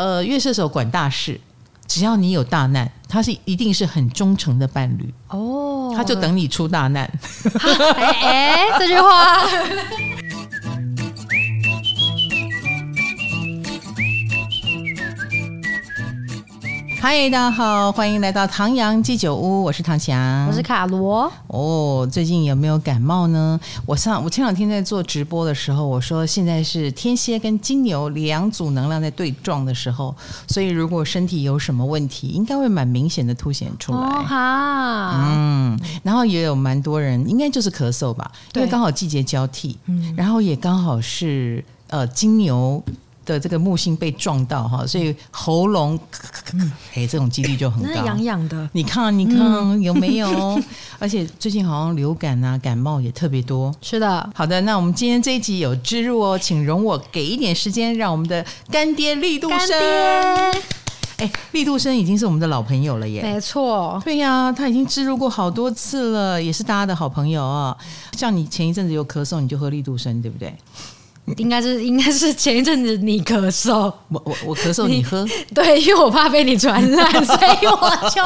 呃，月射手管大事，只要你有大难，他是一定是很忠诚的伴侣哦，他就等你出大难。哎哎，这句话。嗨，大家好，欢迎来到唐阳鸡酒屋，我是唐翔，我是卡罗。哦，最近有没有感冒呢？我上我前两天在做直播的时候，我说现在是天蝎跟金牛两组能量在对撞的时候，所以如果身体有什么问题，应该会蛮明显的凸显出来。哦、哈，嗯，然后也有蛮多人，应该就是咳嗽吧，因为刚好季节交替，嗯，然后也刚好是呃金牛。的这个木星被撞到哈，所以喉咙，哎，这种几率就很高，痒痒的。你看，你看、嗯、有没有？而且最近好像流感啊、感冒也特别多。是的，好的，那我们今天这一集有植入哦，请容我给一点时间，让我们的干爹力度生。哎，力度生已经是我们的老朋友了耶。没错，对呀、啊，他已经植入过好多次了，也是大家的好朋友啊、哦。像你前一阵子有咳嗽，你就喝力度生，对不对？应该是应该是前一阵子你咳嗽，我我我咳嗽你喝，对，因为我怕被你传染，所以我就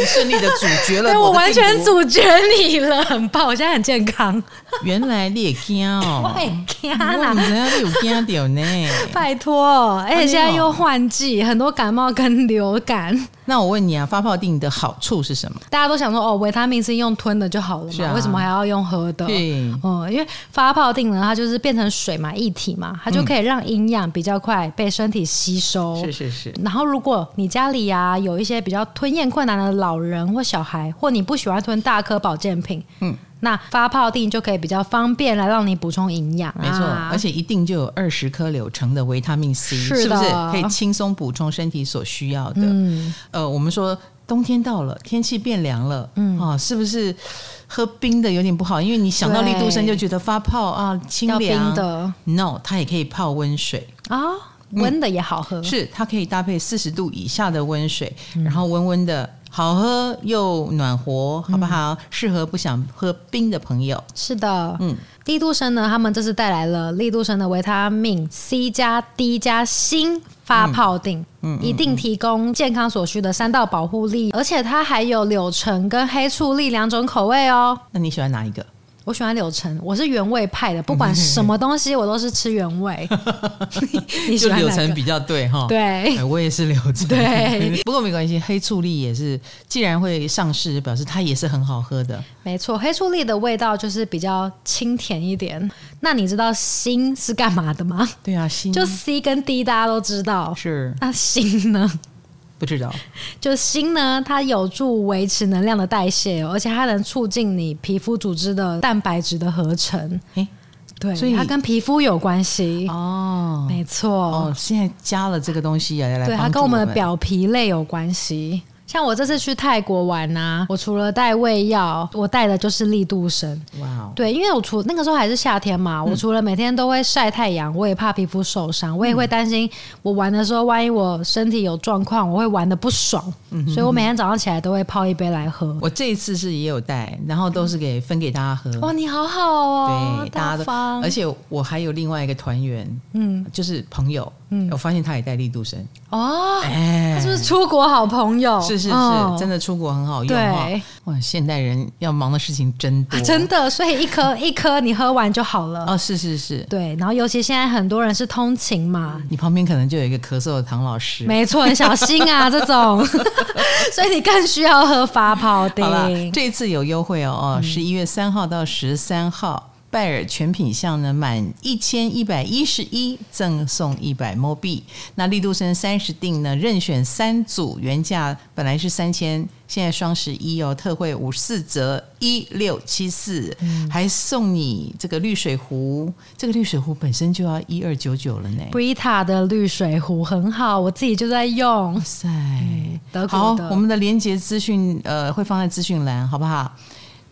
你顺利的阻绝了，对我完全阻绝你了，很棒，我现在很健康。原来你也惊哦，我也惊啦，你怎样有惊到呢？拜托，而且现在又换季，很多感冒跟流感。那我问你啊，发泡定的好处是什么？大家都想说哦，维他命 C 用吞的就好了嘛，啊、为什么还要用喝的？对，嗯，因为发泡定呢，它就是变成水嘛，一体嘛，它就可以让营养比较快被身体吸收。是是是。然后，如果你家里啊有一些比较吞咽困难的老人或小孩，或你不喜欢吞大颗保健品，嗯。那发泡定就可以比较方便来让你补充营养，没错，而且一定就有二十颗柳橙的维他命 C，是，是不是可以轻松补充身体所需要的？嗯，呃，我们说冬天到了，天气变凉了，嗯啊，是不是喝冰的有点不好？因为你想到利度生就觉得发泡啊，清凉的。No，它也可以泡温水啊，温的也好喝。嗯，是它可以搭配四十度以下的温水，然后温温的。好喝又暖和，好不好？适合不想喝冰的朋友。是的，嗯，利度生呢，他们这次带来了利度生的维他命 C 加 D 加锌发泡锭，嗯，一定提供健康所需的三道保护力，而且它还有柳橙跟黑醋栗两种口味哦。那你喜欢哪一个？我喜欢柳橙，我是原味派的，不管什么东西我都是吃原味。你喜欢柳橙比较对哈？对，我也是柳橙。对，不过没关系，黑醋栗也是，既然会上市，表示它也是很好喝的。没错，黑醋栗的味道就是比较清甜一点。那你知道锌是干嘛的吗？对啊，锌就 C 跟 D 大家都知道，是。那锌呢？不知道，就锌呢，它有助维持能量的代谢，而且它能促进你皮肤组织的蛋白质的合成。诶，对，所以它跟皮肤有关系哦，没错。哦，现在加了这个东西来来，对，它跟我们的表皮类有关系。像我这次去泰国玩呐、啊，我除了带胃药，我带的就是利度神。哇哦！对，因为我除那个时候还是夏天嘛，嗯、我除了每天都会晒太阳，我也怕皮肤受伤，我也会担心我玩的时候，万一我身体有状况，我会玩的不爽。所以我每天早上起来都会泡一杯来喝。我这一次是也有带，然后都是给分给大家喝。哇，你好好哦，对，大家都，而且我还有另外一个团员，嗯，就是朋友。嗯，我发现他也带力度神哦，哎，他是不是出国好朋友？是是是，哦、真的出国很好用。对，哇，现代人要忙的事情真多，真的，所以一颗 一颗你喝完就好了。哦，是是是，对，然后尤其现在很多人是通勤嘛，你旁边可能就有一个咳嗽的唐老师，没错，很小心啊，这种，所以你更需要喝发泡錠。好了，这一次有优惠哦，哦，十一月三号到十三号。拜耳全品项呢，满一千一百一十一赠送一百 mo 币。那利度生三十定呢，任选三组，原价本来是三千，现在双十一哦，特惠五四折一六七四，还送你这个滤水壶。这个滤水壶本身就要一二九九了呢。Brita 的滤水壶很好，我自己就在用。哇塞，德国的。好，我们的连接资讯呃会放在资讯栏，好不好？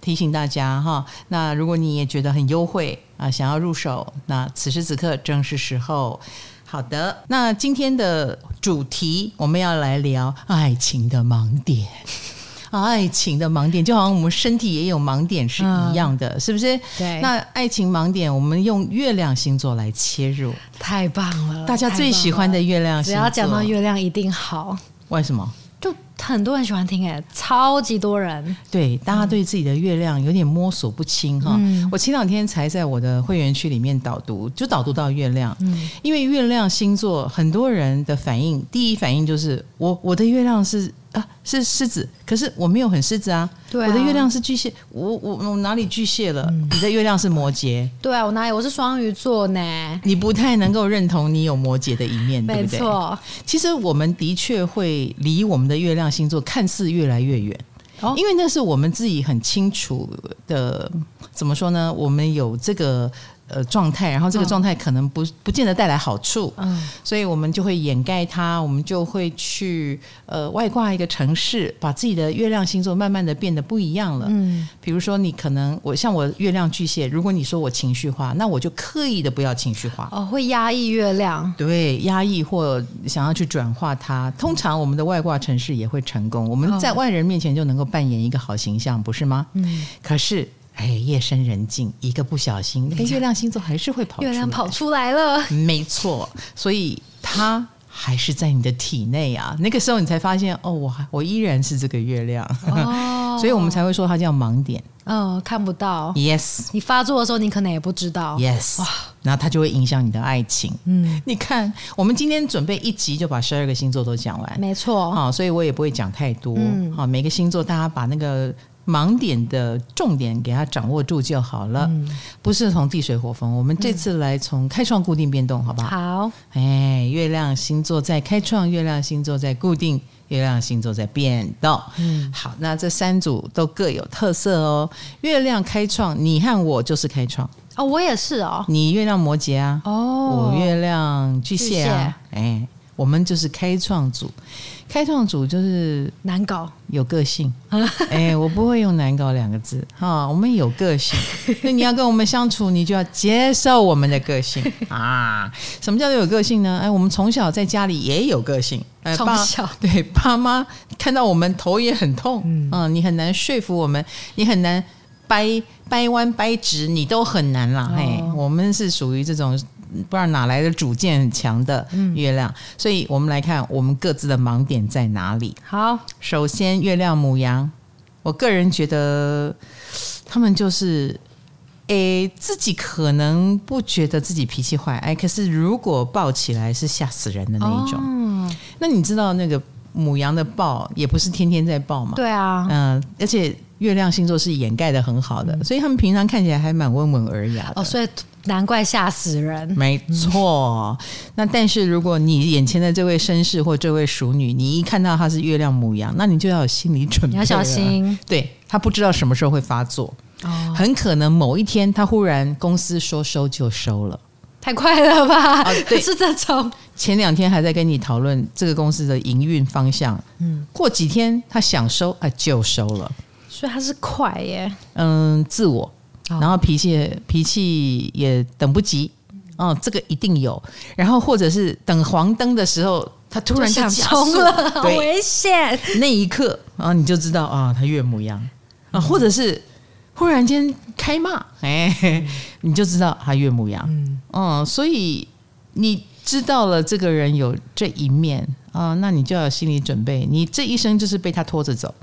提醒大家哈，那如果你也觉得很优惠啊，想要入手，那此时此刻正是时候。好的，那今天的主题我们要来聊爱情的盲点 爱情的盲点，就好像我们身体也有盲点是一样的，嗯、是不是？对。那爱情盲点，我们用月亮星座来切入，太棒了！大家最喜欢的月亮星座，只要讲到月亮一定好。为什么？就很多人喜欢听哎，超级多人。对，大家对自己的月亮有点摸索不清哈。嗯、我前两天才在我的会员区里面导读，就导读到月亮。嗯，因为月亮星座很多人的反应，第一反应就是我我的月亮是。啊，是狮子，可是我没有很狮子啊。对啊，我的月亮是巨蟹，我我我哪里巨蟹了？嗯、你的月亮是摩羯。对啊，我哪里？我是双鱼座呢。你不太能够认同你有摩羯的一面。对不对？其实我们的确会离我们的月亮星座看似越来越远，哦、因为那是我们自己很清楚的。怎么说呢？我们有这个。呃，状态，然后这个状态可能不不见得带来好处，嗯，所以我们就会掩盖它，我们就会去呃外挂一个城市，把自己的月亮星座慢慢的变得不一样了，嗯，比如说你可能我像我月亮巨蟹，如果你说我情绪化，那我就刻意的不要情绪化，哦，会压抑月亮，对，压抑或想要去转化它，通常我们的外挂城市也会成功，我们在外人面前就能够扮演一个好形象，不是吗？嗯，可是。哎，夜深人静，一个不小心，那个月亮星座还是会跑出来。月亮跑出来了，没错，所以它还是在你的体内啊。那个时候你才发现，哦，我我依然是这个月亮，哦、所以我们才会说它叫盲点。嗯、哦，看不到。Yes，你发作的时候，你可能也不知道。Yes，哇，然后它就会影响你的爱情。嗯，你看，我们今天准备一集就把十二个星座都讲完，没错。好，所以我也不会讲太多。嗯，好，每个星座大家把那个。盲点的重点给它掌握住就好了，嗯、不是从地水火风。我们这次来从开创固定变动，好不好？好。哎，月亮星座在开创，月亮星座在固定，月亮星座在变动。嗯，好，那这三组都各有特色哦。月亮开创，你和我就是开创哦，我也是哦。你月亮摩羯啊，哦，我月亮巨蟹啊，蟹哎，我们就是开创组。开创组就是难搞，有个性。哎，我不会用难搞两个字哈。我们有个性，那你要跟我们相处，你就要接受我们的个性 啊。什么叫做有个性呢？哎，我们从小在家里也有个性。哎，从小 对爸妈看到我们头也很痛，嗯，嗯，你很难说服我们，你很难掰掰弯掰直，你都很难啦。哦、嘿，我们是属于这种。不知道哪来的主见很强的月亮，嗯、所以我们来看我们各自的盲点在哪里。好，首先月亮母羊，我个人觉得他们就是，诶，自己可能不觉得自己脾气坏，哎，可是如果抱起来是吓死人的那一种。哦、那你知道那个母羊的抱也不是天天在抱嘛？对啊，嗯，而且月亮星座是掩盖的很好的，嗯、所以他们平常看起来还蛮温文尔雅的。哦，所以。难怪吓死人！没错，那但是如果你眼前的这位绅士或这位熟女，你一看到她是月亮母羊，那你就要有心理准备，你要小心。对，他不知道什么时候会发作，哦，很可能某一天他忽然公司说收就收了，太快了吧？哦，对，是这种。前两天还在跟你讨论这个公司的营运方向，嗯，过几天他想收啊就收了，所以他是快耶。嗯，自我。然后脾气脾气也等不及，哦，这个一定有。然后或者是等黄灯的时候，他突然就想冲了，好危险。那一刻啊，你就知道啊，他岳母样啊，或者是忽然间开骂，哎，你就知道他岳母样。嗯，嗯，所以你知道了这个人有这一面啊，那你就要有心理准备，你这一生就是被他拖着走。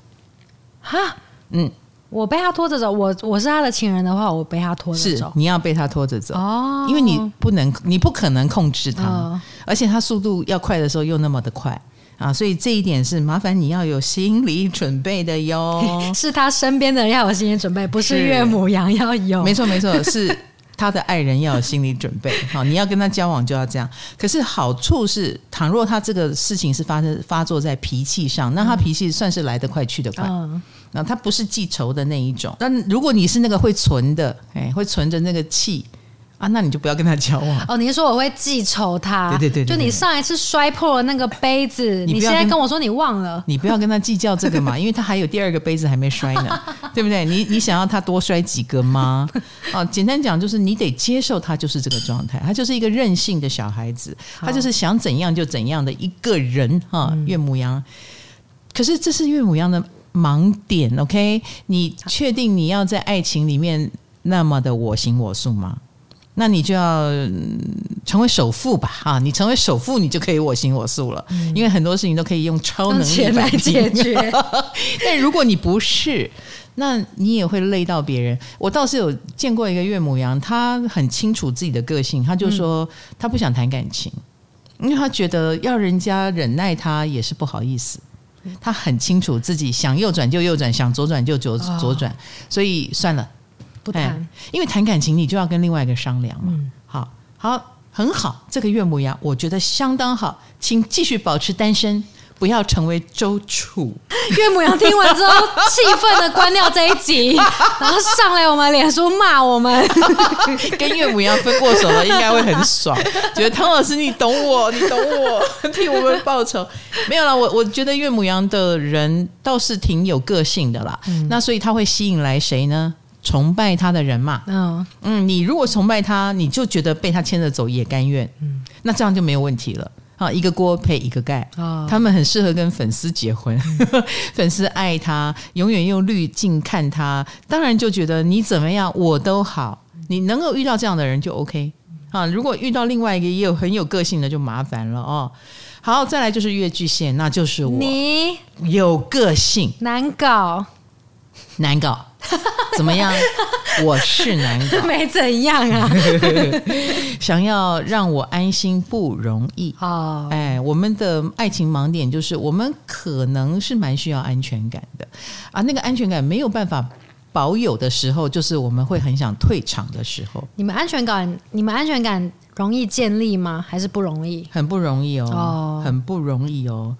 哈，嗯。我被他拖着走，我我是他的情人的话，我被他拖着走。是，你要被他拖着走。哦，因为你不能，你不可能控制他，哦、而且他速度要快的时候又那么的快。啊，所以这一点是麻烦你要有心理准备的哟。是他身边的人要有心理准备，不是。岳母羊要有。没错没错，是 他的爱人要有心理准备。好，你要跟他交往就要这样。可是好处是，倘若他这个事情是发生发作在脾气上，那他脾气算是来得快去得快。嗯那他不是记仇的那一种，但如果你是那个会存的，哎，会存着那个气啊，那你就不要跟他交往。哦，你是说我会记仇他？对对对，对，就你上一次摔破了那个杯子，你，你现在跟我说你忘了，你不要跟他计较这个嘛，因为他还有第二个杯子还没摔呢，对不对？你你想要他多摔几个吗？哦，简单讲就是你得接受他就是这个状态，他就是一个任性的小孩子，他就是想怎样就怎样的一个人哈。岳母羊，可是这是岳母羊的。盲点。OK，你确定你要在爱情里面那么的我行我素吗？那你就要成为首富吧，哈！你成为首富，你就可以我行我素了，嗯、因为很多事情都可以用超能力来解决。但如果你不是，那你也会累到别人。我倒是有见过一个岳母羊，她很清楚自己的个性，她就说她不想谈感情，因为她觉得要人家忍耐她也是不好意思。她很清楚自己想右转就右转，想左转就左左转，所以算了。不谈，因为谈感情你就要跟另外一个商量嘛。嗯、好，好，很好，这个岳母羊我觉得相当好，请继续保持单身，不要成为周处。岳母羊听完之后，气愤的关掉这一集，然后上来我们脸书骂我们。跟岳母羊分过手了，应该会很爽，觉得汤老师你懂我，你懂我，替我们报仇。没有了，我我觉得岳母羊的人倒是挺有个性的啦。嗯、那所以他会吸引来谁呢？崇拜他的人嘛，嗯。嗯，你如果崇拜他，你就觉得被他牵着走也甘愿，嗯，那这样就没有问题了。啊。一个锅配一个盖，哦，他们很适合跟粉丝结婚，嗯、粉丝爱他，永远用滤镜看他，当然就觉得你怎么样我都好，你能够遇到这样的人就 OK 啊。如果遇到另外一个也有很有个性的就麻烦了哦。好，再来就是越剧线，那就是我，你？有个性，难搞，难搞。怎么样？我是难搞，没怎样啊。想要让我安心不容易哦。哎，我们的爱情盲点就是，我们可能是蛮需要安全感的啊。那个安全感没有办法保有的时候，就是我们会很想退场的时候。你们安全感，你们安全感容易建立吗？还是不容易？很不容易哦，哦很不容易哦。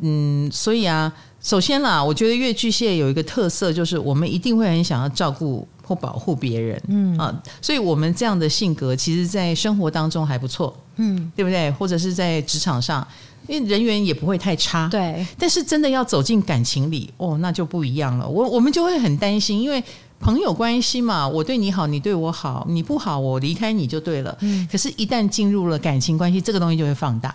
嗯，所以啊。首先啦，我觉得月巨蟹有一个特色，就是我们一定会很想要照顾或保护别人，嗯啊，所以我们这样的性格，其实在生活当中还不错，嗯，对不对？或者是在职场上，因为人缘也不会太差，对。但是真的要走进感情里，哦，那就不一样了。我我们就会很担心，因为朋友关系嘛，我对你好，你对我好，你不好，我离开你就对了。嗯。可是，一旦进入了感情关系，这个东西就会放大。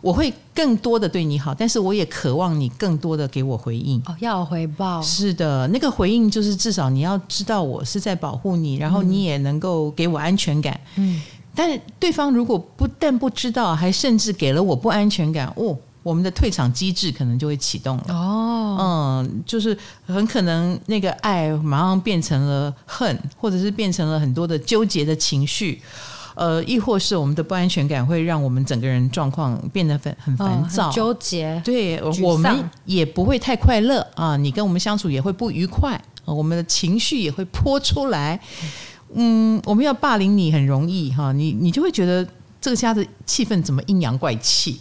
我会更多的对你好，但是我也渴望你更多的给我回应。哦，要有回报。是的，那个回应就是至少你要知道我是在保护你，然后你也能够给我安全感。嗯，但是对方如果不但不知道，还甚至给了我不安全感，哦，我们的退场机制可能就会启动了。哦，嗯，就是很可能那个爱马上变成了恨，或者是变成了很多的纠结的情绪。呃，亦或是我们的不安全感会让我们整个人状况变得很很烦躁、纠结。对，我们也不会太快乐啊。你跟我们相处也会不愉快，我们的情绪也会泼出来。嗯，我们要霸凌你很容易哈，你你就会觉得这个家的气氛怎么阴阳怪气？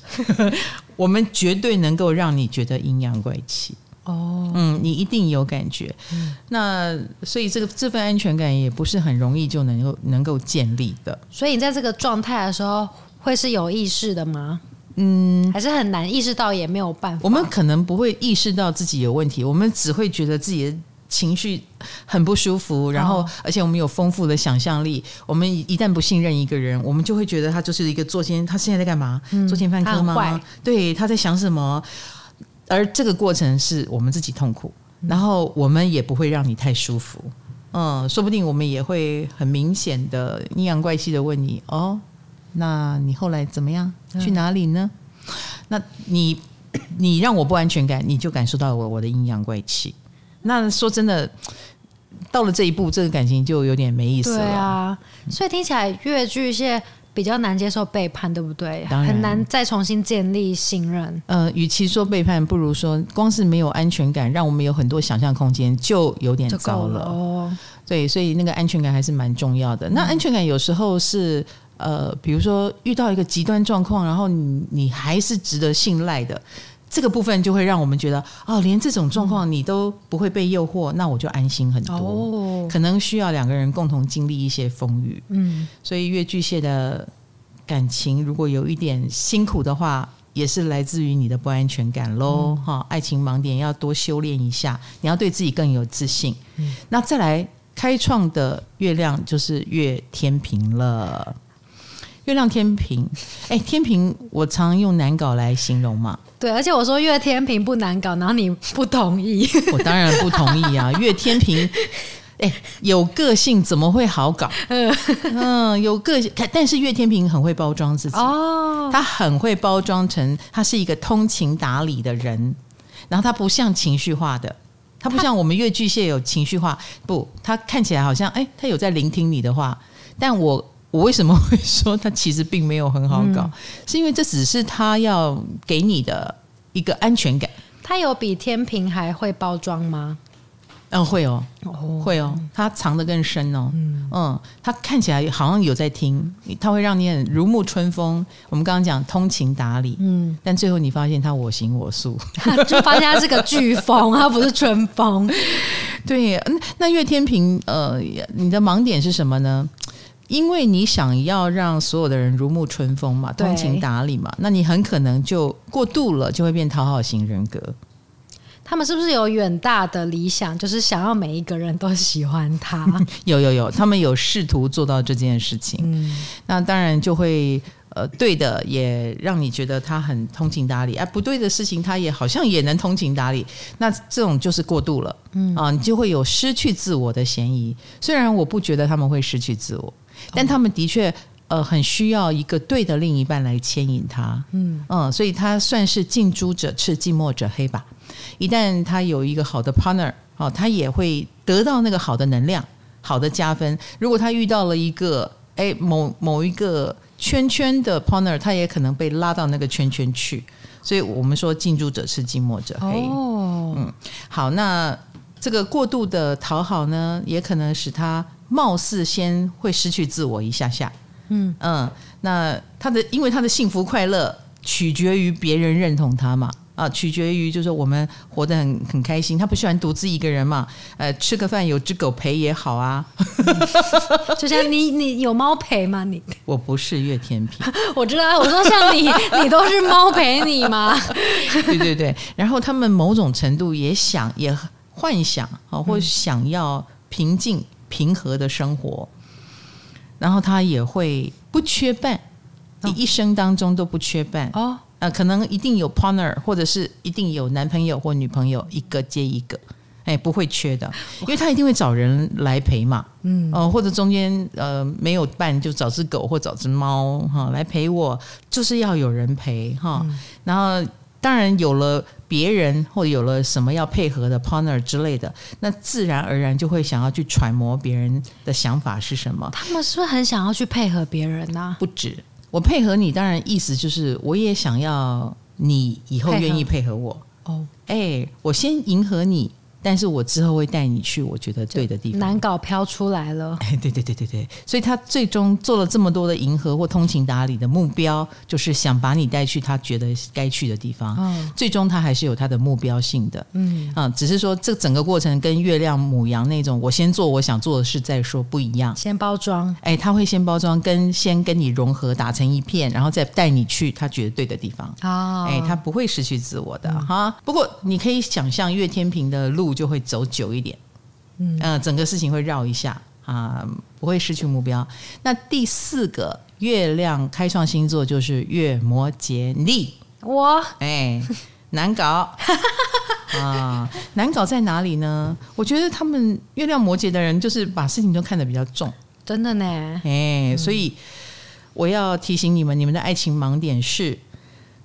我们绝对能够让你觉得阴阳怪气。哦，嗯，你一定有感觉，嗯、那所以这个这份安全感也不是很容易就能够能够建立的。所以你在这个状态的时候，会是有意识的吗？嗯，还是很难意识到，也没有办法。我们可能不会意识到自己有问题，我们只会觉得自己的情绪很不舒服，然后而且我们有丰富的想象力。我们一旦不信任一个人，我们就会觉得他就是一个作奸，他现在在干嘛？嗯、作奸犯科吗？对，他在想什么？而这个过程是我们自己痛苦，然后我们也不会让你太舒服，嗯，说不定我们也会很明显的阴阳怪气的问你哦，那你后来怎么样？去哪里呢？嗯、那你 你让我不安全感，你就感受到我我的阴阳怪气。那说真的，到了这一步，这个感情就有点没意思了。对啊，所以听起来越巨蟹。比较难接受背叛，对不对？很难再重新建立信任。呃，与其说背叛，不如说光是没有安全感，让我们有很多想象空间，就有点糟了。对，所以那个安全感还是蛮重要的。嗯、那安全感有时候是呃，比如说遇到一个极端状况，然后你你还是值得信赖的。这个部分就会让我们觉得，哦，连这种状况你都不会被诱惑，嗯、那我就安心很多。哦、可能需要两个人共同经历一些风雨。嗯，所以月巨蟹的感情如果有一点辛苦的话，也是来自于你的不安全感喽。哈、嗯，爱情盲点要多修炼一下，你要对自己更有自信。嗯，那再来开创的月亮就是月天平了。月亮天平，哎，天平我常用难搞来形容嘛。对，而且我说月天平不难搞，然后你不同意。我当然不同意啊，月天平。哎，有个性怎么会好搞？嗯，有个性，但是月天平很会包装自己哦，他很会包装成他是一个通情达理的人，然后他不像情绪化的，他不像我们月巨蟹有情绪化，不，他看起来好像哎，他有在聆听你的话，但我我为什么会说它其实并没有很好搞？嗯、是因为这只是他要给你的一个安全感。他有比天平还会包装吗？嗯，会哦，会哦，它藏得更深哦。嗯，嗯，它看起来好像有在听，它会让你很如沐春风。我们刚刚讲通情达理，嗯，但最后你发现它我行我素，就发现它是个飓风，它不是春风。对，那月天平，呃，你的盲点是什么呢？因为你想要让所有的人如沐春风嘛，通情达理嘛，那你很可能就过度了，就会变讨好型人格。他们是不是有远大的理想，就是想要每一个人都喜欢他？有有有，他们有试图做到这件事情。嗯，那当然就会呃，对的也让你觉得他很通情达理，哎，不对的事情他也好像也能通情达理。那这种就是过度了，嗯啊，你就会有失去自我的嫌疑。虽然我不觉得他们会失去自我，但他们的确呃很需要一个对的另一半来牵引他。嗯嗯，所以他算是近朱者赤，近墨者黑吧。一旦他有一个好的 partner，哦，他也会得到那个好的能量，好的加分。如果他遇到了一个哎某某一个圈圈的 partner，他也可能被拉到那个圈圈去。所以我们说近朱者赤，近墨者黑。哦，嗯，好，那这个过度的讨好呢，也可能使他貌似先会失去自我一下下。嗯嗯，那他的因为他的幸福快乐取决于别人认同他嘛。啊，取决于就是我们活得很很开心，他不喜欢独自一个人嘛。呃，吃个饭有只狗陪也好啊。就像你，你有猫陪吗？你我不是月天平，我知道。我说像你，你都是猫陪你吗？对对对。然后他们某种程度也想也幻想啊，或想要平静平和的生活。然后他也会不缺伴，你一生当中都不缺伴哦。呃，可能一定有 partner，或者是一定有男朋友或女朋友，一个接一个，哎，不会缺的，因为他一定会找人来陪嘛，嗯，哦、呃，或者中间呃没有伴，就找只狗或找只猫哈来陪我，就是要有人陪哈。嗯、然后当然有了别人或有了什么要配合的 partner 之类的，那自然而然就会想要去揣摩别人的想法是什么。他们是不是很想要去配合别人呢、啊？不止。我配合你，当然意思就是我也想要你以后愿意配合我。哦，哎，我先迎合你。但是我之后会带你去我觉得对的地方。难搞飘出来了，哎，对对对对对，所以他最终做了这么多的迎合或通情达理的目标，就是想把你带去他觉得该去的地方。嗯，最终他还是有他的目标性的。嗯啊，只是说这整个过程跟月亮母羊那种，我先做我想做的事再说不一样。先包装，哎，他会先包装，跟先跟你融合，打成一片，然后再带你去他觉得对的地方。哦，哎，他不会失去自我的哈。不过你可以想象月天平的路。就会走久一点，嗯、呃，整个事情会绕一下啊、呃，不会失去目标。那第四个月亮开创星座就是月摩羯逆，哇，哎，难搞 啊，难搞在哪里呢？我觉得他们月亮摩羯的人就是把事情都看得比较重，真的呢，哎，所以我要提醒你们，你们的爱情盲点是。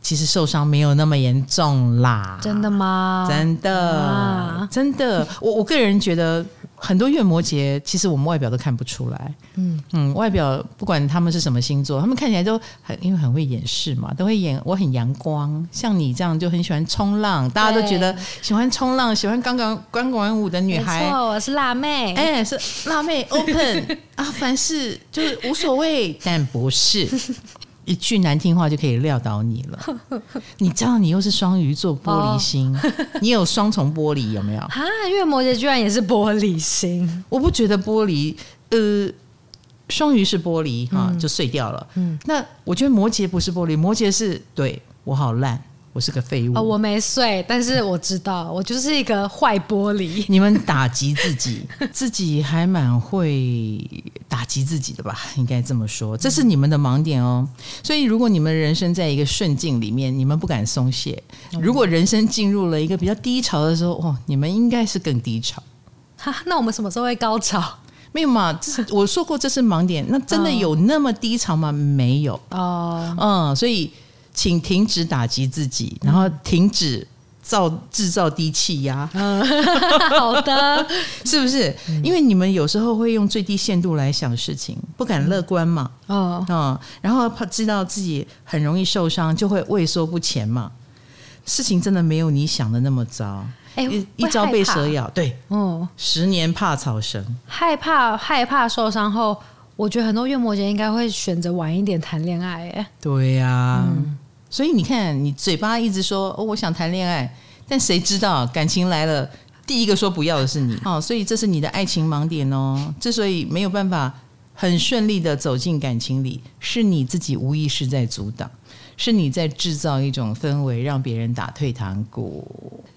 其实受伤没有那么严重啦，真的吗？真的，啊、真的。我我个人觉得，很多月摩羯，其实我们外表都看不出来。嗯嗯，外表不管他们是什么星座，他们看起来都很，因为很会掩饰嘛，都会演我很阳光。像你这样就很喜欢冲浪，大家都觉得喜欢冲浪，喜欢刚刚钢管舞的女孩。没错，我是辣妹。哎，是辣妹，open 啊，凡事就是无所谓，但不是。一句难听话就可以撂倒你了。你知道你又是双鱼座玻璃心，哦、你有双重玻璃有没有？啊，月摩羯居然也是玻璃心。我不觉得玻璃，呃，双鱼是玻璃哈，嗯、就碎掉了。嗯，那我觉得摩羯不是玻璃，摩羯是对我好烂。我是个废物。哦，我没睡，但是我知道，我就是一个坏玻璃。你们打击自己，自己还蛮会打击击自己的吧，应该这么说，这是你们的盲点哦。所以，如果你们人生在一个顺境里面，你们不敢松懈；如果人生进入了一个比较低潮的时候，哦，你们应该是更低潮。哈，那我们什么时候会高潮？没有嘛？这是我说过，这是盲点。那真的有那么低潮吗？没有。哦，嗯，所以请停止打击自己，然后停止。造制造低气压，嗯，好的，是不是？因为你们有时候会用最低限度来想事情，不敢乐观嘛，哦，嗯，然后怕知道自己很容易受伤，就会畏缩不前嘛。事情真的没有你想的那么糟，哎，一朝被蛇咬，对，哦，十年怕草绳，害怕害怕受伤后，我觉得很多月摩羯应该会选择晚一点谈恋爱，哎，对呀。所以你看，你嘴巴一直说哦，我想谈恋爱，但谁知道感情来了，第一个说不要的是你哦。所以这是你的爱情盲点哦。之所以没有办法很顺利的走进感情里，是你自己无意识在阻挡，是你在制造一种氛围，让别人打退堂鼓。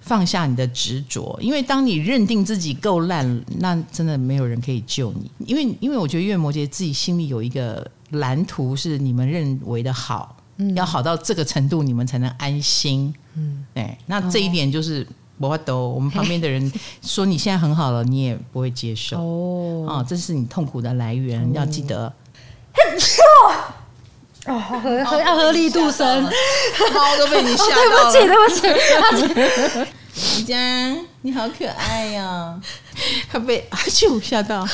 放下你的执着，因为当你认定自己够烂，那真的没有人可以救你。因为，因为我觉得月摩羯自己心里有一个蓝图，是你们认为的好。要好到这个程度，你们才能安心。嗯，对，那这一点就是不会都我们旁边的人说你现在很好了，你也不会接受。哦，啊，这是你痛苦的来源，哦、要记得。哦，合合要合力度生，猫 都被你 吓到了。对不起，对不起。宜家，你好可爱呀、哦！他被阿舅吓到。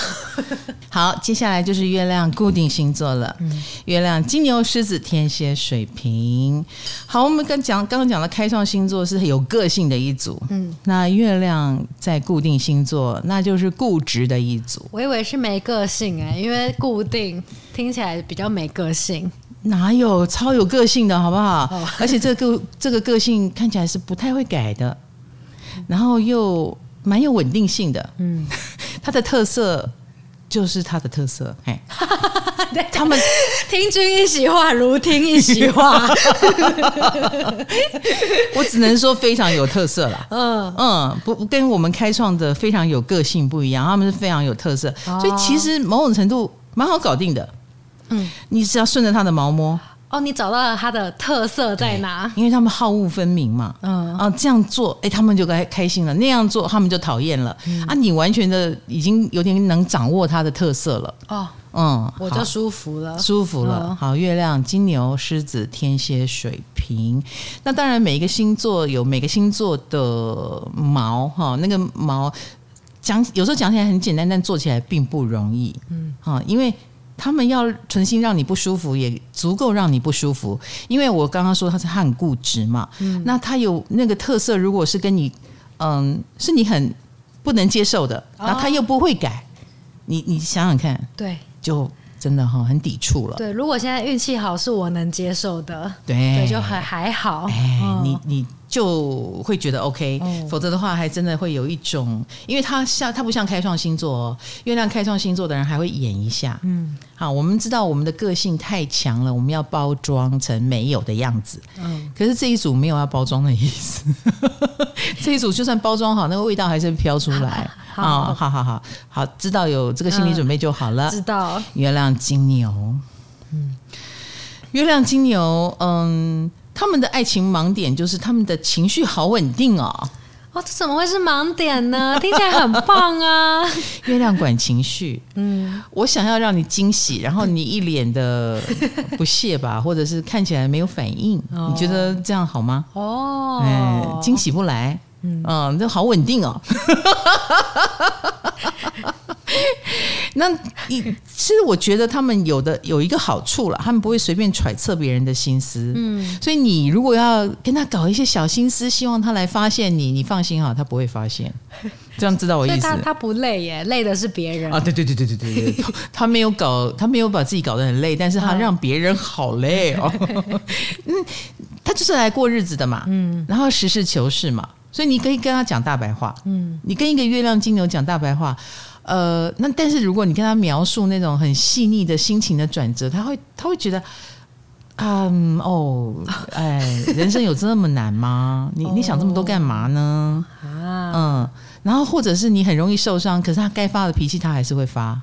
好，接下来就是月亮固定星座了。嗯、月亮金牛、狮子、天蝎、水瓶。好，我们刚讲刚刚讲的开创星座是有个性的一组。嗯，那月亮在固定星座，那就是固执的一组。我以为是没个性哎，因为固定听起来比较没个性。哪有超有个性的好不好？哦、而且这个这个个性看起来是不太会改的。然后又蛮有稳定性的，嗯，它的特色就是它的特色，哎，他们听君一席话，如听一席话，我只能说非常有特色啦。嗯。嗯，不跟我们开创的非常有个性不一样，他们是非常有特色，所以其实某种程度蛮好搞定的，嗯，你只要顺着它的毛摸。哦，你找到了它的特色在哪？因为他们好恶分明嘛。嗯啊，这样做，哎，他们就该开心了；那样做，他们就讨厌了。嗯、啊，你完全的已经有点能掌握它的特色了。哦，嗯，我就舒服了，舒服了。嗯、好，月亮金牛、狮子、天蝎、水瓶。那当然，每一个星座有每个星座的毛哈，那个毛讲有时候讲起来很简单，但做起来并不容易。嗯，啊，因为。他们要存心让你不舒服，也足够让你不舒服。因为我刚刚说他是很固执嘛，嗯、那他有那个特色，如果是跟你，嗯，是你很不能接受的，哦、然后他又不会改，你你想想看，对，就真的哈很抵触了。对，如果现在运气好，是我能接受的，对，对，就还还好。你你。就会觉得 OK，哦、否则的话还真的会有一种，因为它像它不像开创星座哦，月亮开创星座的人还会演一下。嗯，好，我们知道我们的个性太强了，我们要包装成没有的样子。嗯，可是这一组没有要包装的意思，这一组就算包装好，那个味道还是会飘出来。啊，好好好好，好，知道有这个心理准备就好了。嗯、知道，月亮金牛，嗯，月亮金牛，嗯。他们的爱情盲点就是他们的情绪好稳定哦。哦，这怎么会是盲点呢？听起来很棒啊！月亮管情绪，嗯，我想要让你惊喜，然后你一脸的 不屑吧，或者是看起来没有反应，哦、你觉得这样好吗？哦，哎，惊喜不来，嗯，嗯，这好稳定哦。那你其实我觉得他们有的有一个好处了，他们不会随便揣测别人的心思。嗯，所以你如果要跟他搞一些小心思，希望他来发现你，你放心哈，他不会发现。这样知道我意思？他他不累耶，累的是别人啊！对对对对对对对，他没有搞，他没有把自己搞得很累，但是他让别人好累哦。嗯，他就是来过日子的嘛，嗯，然后实事求是嘛，所以你可以跟他讲大白话，嗯，你跟一个月亮金牛讲大白话。呃，那但是如果你跟他描述那种很细腻的心情的转折，他会他会觉得，嗯哦，哎，人生有这么难吗？你 你想这么多干嘛呢？啊，嗯，然后或者是你很容易受伤，可是他该发的脾气他还是会发，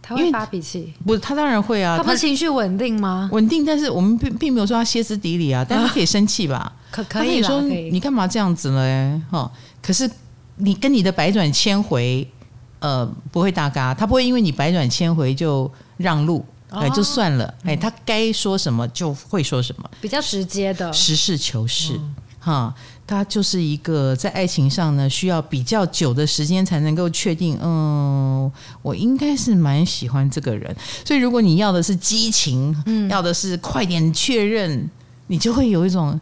他会发脾气？不是，他当然会啊。他不是情绪稳定吗？稳定，但是我们并并没有说他歇斯底里啊，但他可以生气吧？可可以说你干嘛这样子呢？哈，可是你跟你的百转千回，呃，不会大嘎，他不会因为你百转千回就让路，哎，就算了，哎，他该说什么就会说什么，比较直接的，实事求是，哈。他就是一个在爱情上呢，需要比较久的时间才能够确定。嗯，我应该是蛮喜欢这个人。所以，如果你要的是激情，嗯，要的是快点确认，你就会有一种，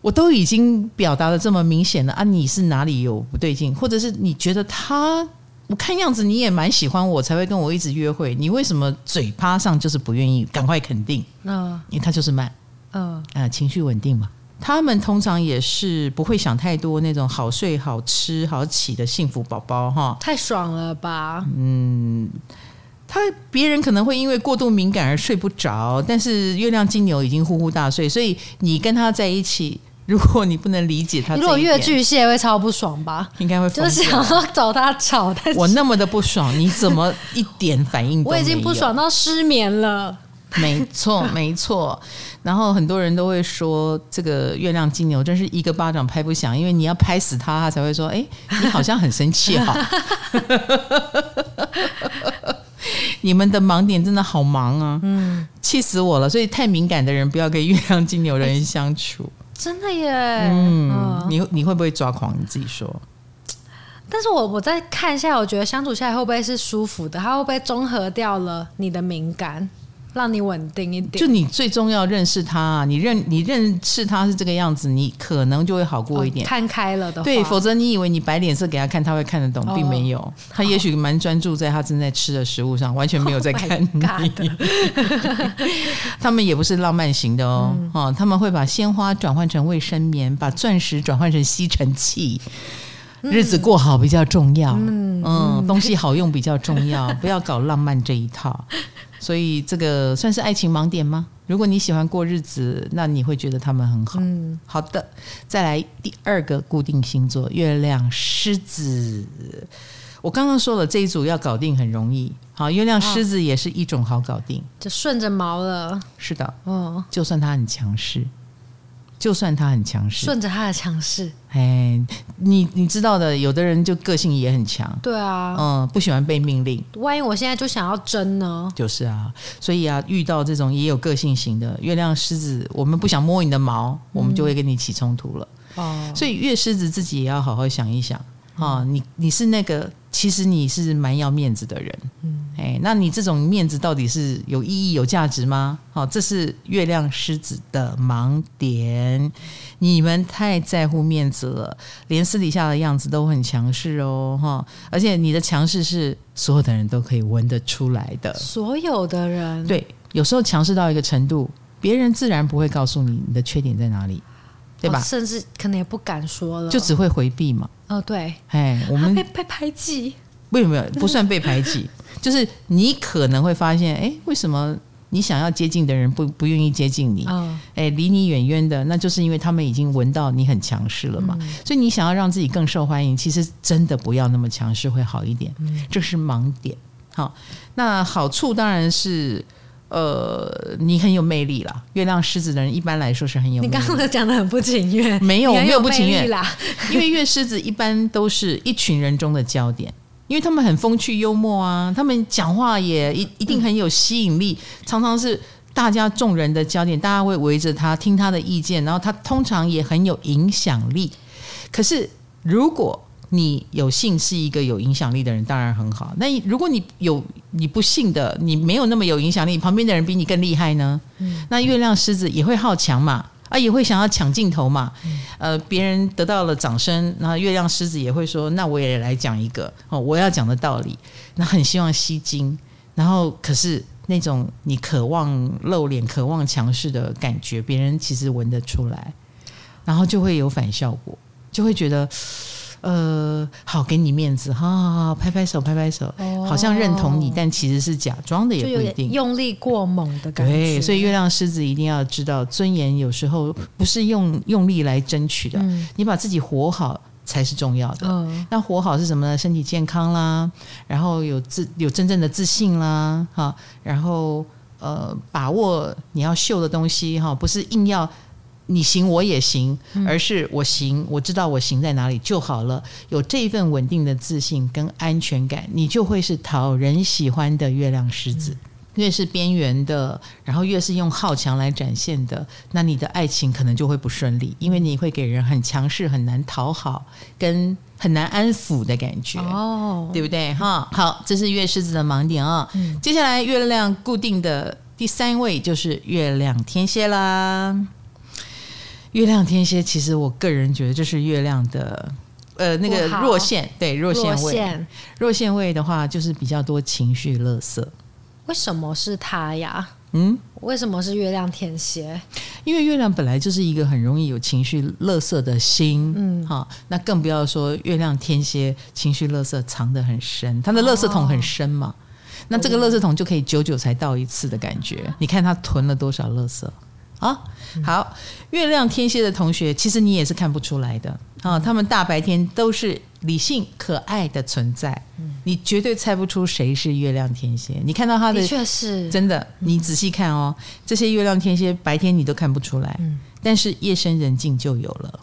我都已经表达的这么明显了啊，你是哪里有不对劲？或者是你觉得他，我看样子你也蛮喜欢我，才会跟我一直约会。你为什么嘴巴上就是不愿意赶快肯定？嗯，因为他就是慢，嗯啊，情绪稳定嘛。他们通常也是不会想太多，那种好睡、好吃、好起的幸福宝宝哈，太爽了吧？嗯，他别人可能会因为过度敏感而睡不着，但是月亮金牛已经呼呼大睡，所以你跟他在一起，如果你不能理解他，如果越巨蟹会超不爽吧？应该会就是想要找他吵，但是我那么的不爽，你怎么一点反应都没有？我已经不爽到失眠了。没错，没错。然后很多人都会说，这个月亮金牛真是一个巴掌拍不响，因为你要拍死他，他才会说：“哎，你好像很生气哈。”你们的盲点真的好忙啊！嗯，气死我了。所以太敏感的人不要跟月亮金牛的人相处。真的耶。嗯，你你会不会抓狂？你自己说。但是我我再看一下，我觉得相处下来会不会是舒服的？他会不会中和掉了你的敏感？让你稳定一点，就你最重要认识他，啊，你认你认识他是这个样子，你可能就会好过一点。哦、看开了的话，对，否则你以为你摆脸色给他看，他会看得懂，并没有。哦、他也许蛮专注在他正在吃的食物上，完全没有在看你。Oh 他们也不是浪漫型的哦，嗯、哦，他们会把鲜花转换成卫生棉，把钻石转换成吸尘器。日子过好比较重要，嗯，嗯，东西好用比较重要，不要搞浪漫这一套。所以这个算是爱情盲点吗？如果你喜欢过日子，那你会觉得他们很好。嗯，好的，再来第二个固定星座，月亮狮子。我刚刚说了，这一组要搞定很容易。好，月亮狮子也是一种好搞定，就顺着毛了。是的，哦，就算他很强势。就算他很强势，顺着他的强势，哎，你你知道的，有的人就个性也很强，对啊，嗯，不喜欢被命令。万一我现在就想要争呢？就是啊，所以啊，遇到这种也有个性型的月亮狮子，我们不想摸你的毛，嗯、我们就会跟你起冲突了。哦，所以月狮子自己也要好好想一想。啊、哦，你你是那个，其实你是蛮要面子的人，嗯，哎，那你这种面子到底是有意义、有价值吗？好、哦，这是月亮狮子的盲点，你们太在乎面子了，连私底下的样子都很强势哦，哈、哦，而且你的强势是所有的人都可以闻得出来的，所有的人，对，有时候强势到一个程度，别人自然不会告诉你你的缺点在哪里。对吧？甚至可能也不敢说了，就只会回避嘛。哦，对，哎，我们被被排挤，没有没有，不算被排挤，就是你可能会发现，哎，为什么你想要接近的人不不愿意接近你？哦，哎，离你远远的，那就是因为他们已经闻到你很强势了嘛。嗯，所以你想要让自己更受欢迎，其实真的不要那么强势会好一点。嗯，这是盲点。好，那好处当然是。呃，你很有魅力啦。月亮狮子的人一般来说是很有魅力。你刚刚讲的很不情愿，没有，我没有不情愿啦。因为月狮子一般都是一群人中的焦点，因为他们很风趣幽默啊，他们讲话也一一定很有吸引力，嗯、常常是大家众人的焦点，大家会围着他听他的意见，然后他通常也很有影响力。可是如果你有幸是一个有影响力的人，当然很好。那如果你有你不幸的，你没有那么有影响力，旁边的人比你更厉害呢？嗯，那月亮狮子也会好强嘛，啊，也会想要抢镜头嘛。嗯，呃，别人得到了掌声，那月亮狮子也会说：“那我也来讲一个哦，我要讲的道理。”那很希望吸睛，然后可是那种你渴望露脸、渴望强势的感觉，别人其实闻得出来，然后就会有反效果，就会觉得。呃，好，给你面子，好好好，拍拍手，拍拍手，哦、好像认同你，但其实是假装的，也不一定。用力过猛的感觉。对，所以月亮狮子一定要知道，尊严有时候不是用用力来争取的。嗯、你把自己活好，才是重要的。嗯，那活好是什么呢？身体健康啦，然后有自有真正的自信啦，哈，然后呃，把握你要秀的东西哈，不是硬要你行我也行，而是我行，我知道我行在哪里就好了。有这一份稳定的自信跟安全感，你就会是讨人喜欢的月亮狮子。嗯越是边缘的，然后越是用好强来展现的，那你的爱情可能就会不顺利，因为你会给人很强势、很难讨好、跟很难安抚的感觉，哦，对不对？哈，好，这是月狮子的盲点啊、哦。嗯、接下来月亮固定的第三位就是月亮天蝎啦。月亮天蝎，其实我个人觉得就是月亮的呃那个弱线，对弱线位。弱线，位的话，就是比较多情绪垃圾。为什么是他呀？嗯，为什么是月亮天蝎？因为月亮本来就是一个很容易有情绪垃圾的心，嗯，好，那更不要说月亮天蝎情绪垃圾藏得很深，他的垃圾桶很深嘛，哦、那这个垃圾桶就可以久久才倒一次的感觉。嗯、你看他囤了多少垃圾啊？好，月亮天蝎的同学，其实你也是看不出来的啊，他们大白天都是。理性可爱的存在，嗯、你绝对猜不出谁是月亮天蝎。你看到他的，的确是真的。你仔细看哦，这些月亮天蝎白天你都看不出来，嗯、但是夜深人静就有了。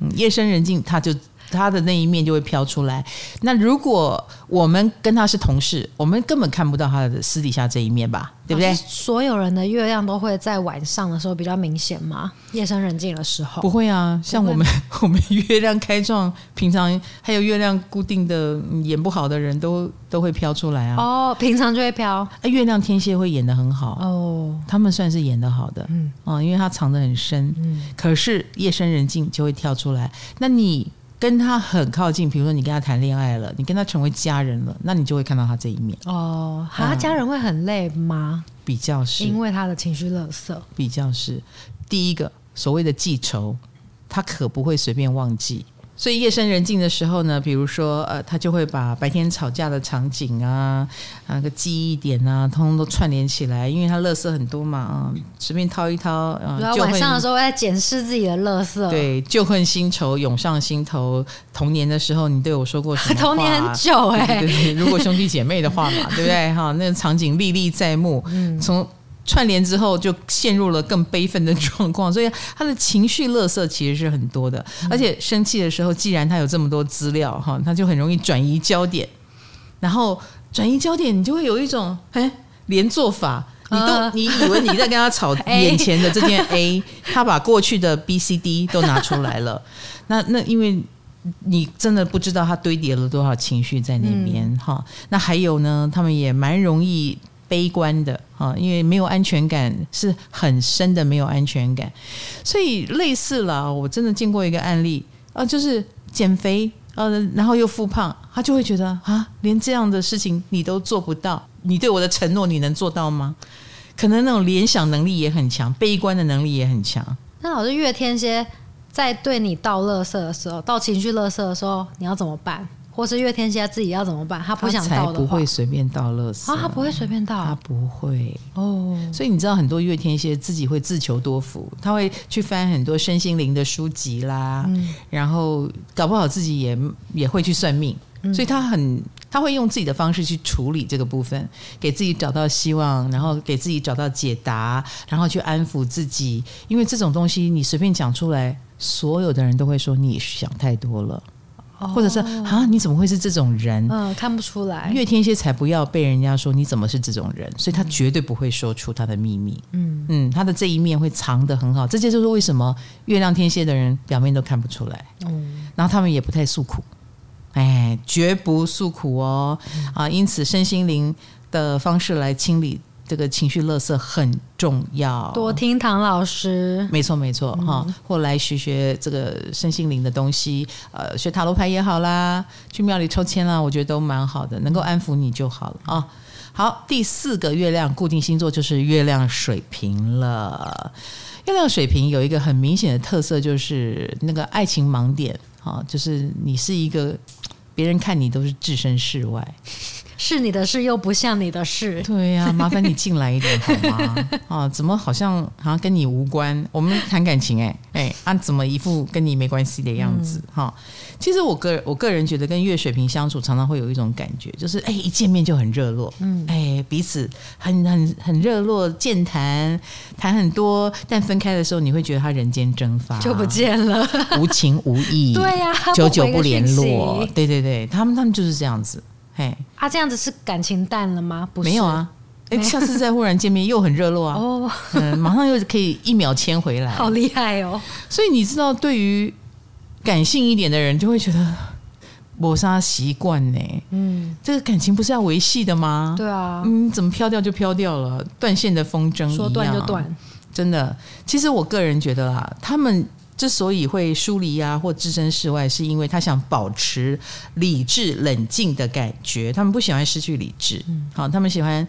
嗯、夜深人静，他就。他的那一面就会飘出来。那如果我们跟他是同事，我们根本看不到他的私底下这一面吧？对不对？所有人的月亮都会在晚上的时候比较明显吗？夜深人静的时候不会啊。像我们 我们月亮开创，平常还有月亮固定的演不好的人都都会飘出来啊。哦，平常就会飘。月亮天蝎会演的很好哦，他们算是演的好的。嗯啊，因为他藏得很深。嗯，可是夜深人静就会跳出来。那你？跟他很靠近，比如说你跟他谈恋爱了，你跟他成为家人了，那你就会看到他这一面哦。他家人会很累吗？比较是，因为他的情绪勒色。比较是第一个所谓的记仇，他可不会随便忘记。所以夜深人静的时候呢，比如说呃，他就会把白天吵架的场景啊，那个记忆点啊，通通都串联起来，因为他乐色很多嘛，啊，随便掏一掏啊。然后晚上的时候在检视自己的乐色。对，旧恨新仇涌上心头。童年的时候，你对我说过什么话？童年很久哎，欸，对，对，对，如果兄弟姐妹的话嘛，对不对？哈，那个场景历历在目。嗯，从。串联之后就陷入了更悲愤的状况，所以他的情绪乐色其实是很多的，而且生气的时候，既然他有这么多资料哈，他就很容易转移焦点，然后转移焦点，你就会有一种哎连做法，你都你以为你在跟他吵 眼前的这件 A，他把过去的 B、C、D 都拿出来了，那那因为你真的不知道他堆叠了多少情绪在那边哈，那还有呢，他们也蛮容易。悲观的啊，因为没有安全感，是很深的没有安全感，所以类似了。我真的见过一个案例啊，就是减肥呃，然后又复胖，他就会觉得啊，连这样的事情你都做不到，你对我的承诺你能做到吗？可能那种联想能力也很强，悲观的能力也很强。那老师月天蝎在对你倒垃圾的时候，倒情绪垃圾的时候，你要怎么办？或是月天蝎自己要怎么办？他不想才不会随便倒垃圾啊！他不会随便倒，他不会哦。所以你知道很多月天蝎自己会自求多福，他会去翻很多身心灵的书籍啦，嗯、然后搞不好自己也也会去算命，嗯、所以他很他会用自己的方式去处理这个部分，给自己找到希望，然后给自己找到解答，然后去安抚自己。因为这种东西你随便讲出来，所有的人都会说你想太多了。或者是啊，你怎么会是这种人？嗯，看不出来。月天蝎才不要被人家说你怎么是这种人，所以他绝对不会说出他的秘密。嗯嗯，他的这一面会藏得很好。这就是为什么月亮天蝎的人表面都看不出来。嗯，然后他们也不太诉苦，哎，绝不诉苦哦。啊，因此身心灵的方式来清理。这个情绪垃圾很重要，多听唐老师，没错没错哈，嗯、或来学学这个身心灵的东西，呃，学塔罗牌也好啦，去庙里抽签啦，我觉得都蛮好的，能够安抚你就好了啊。好，第四个月亮固定星座就是月亮水瓶了。月亮水瓶有一个很明显的特色，就是那个爱情盲点啊，就是你是一个别人看你都是置身事外。是你的事又不像你的事。对呀、啊，麻烦你进来一点好吗？啊，怎么好像好像跟你无关？我们谈感情哎哎，啊，怎么一副跟你没关系的样子？哈、嗯，其实我个我个人觉得跟月水瓶相处，常常会有一种感觉，就是哎，一见面就很热络，嗯，哎，彼此很很很热络，健谈谈很多，但分开的时候，你会觉得他人间蒸发，就不见了，无情无义，对呀、啊，久久不联络，对对对，他们他们就是这样子。嘿，啊，这样子是感情淡了吗？不是，没有啊。哎，下次再忽然见面又很热络啊。哦，嗯，马上又可以一秒牵回来，好厉害哦。所以你知道，对于感性一点的人，就会觉得抹杀习惯呢。嗯，这个感情不是要维系的吗？对啊，嗯，怎么飘掉就飘掉了，断线的风筝说断就断。真的，其实我个人觉得啊，他们。之所以会疏离啊，或置身事外，是因为他想保持理智冷静的感觉。他们不喜欢失去理智，嗯，好，他们喜欢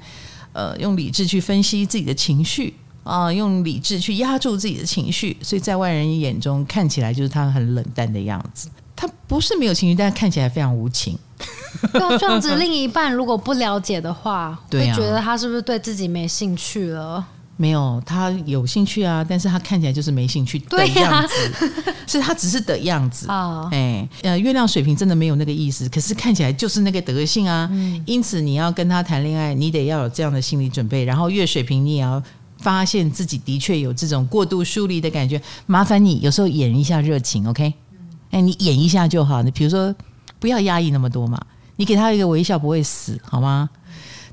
呃用理智去分析自己的情绪啊，用理智去压住自己的情绪。所以在外人眼中看起来就是他很冷淡的样子。他不是没有情绪，但看起来非常无情。那这样子，另一半如果不了解的话，会觉得他是不是对自己没兴趣了？没有，他有兴趣啊，但是他看起来就是没兴趣的样子，啊、是他只是的样子。哦、哎，呃，月亮水瓶真的没有那个意思，可是看起来就是那个德性啊。嗯、因此你要跟他谈恋爱，你得要有这样的心理准备。然后月水瓶，你也要发现自己的确有这种过度疏离的感觉。麻烦你有时候演一下热情，OK？哎，你演一下就好。你比如说，不要压抑那么多嘛，你给他一个微笑，不会死，好吗？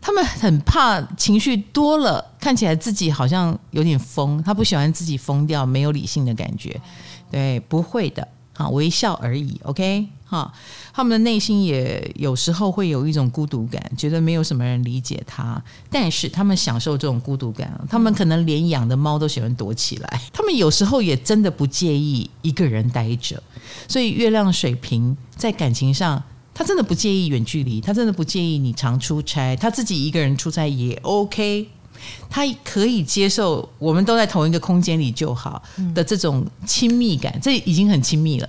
他们很怕情绪多了，看起来自己好像有点疯。他不喜欢自己疯掉，没有理性的感觉。对，不会的，哈，微笑而已。OK，哈，他们的内心也有时候会有一种孤独感，觉得没有什么人理解他。但是他们享受这种孤独感，他们可能连养的猫都喜欢躲起来。他们有时候也真的不介意一个人待着。所以，月亮水瓶在感情上。他真的不介意远距离，他真的不介意你常出差，他自己一个人出差也 OK，他可以接受我们都在同一个空间里就好的这种亲密感，这已经很亲密了。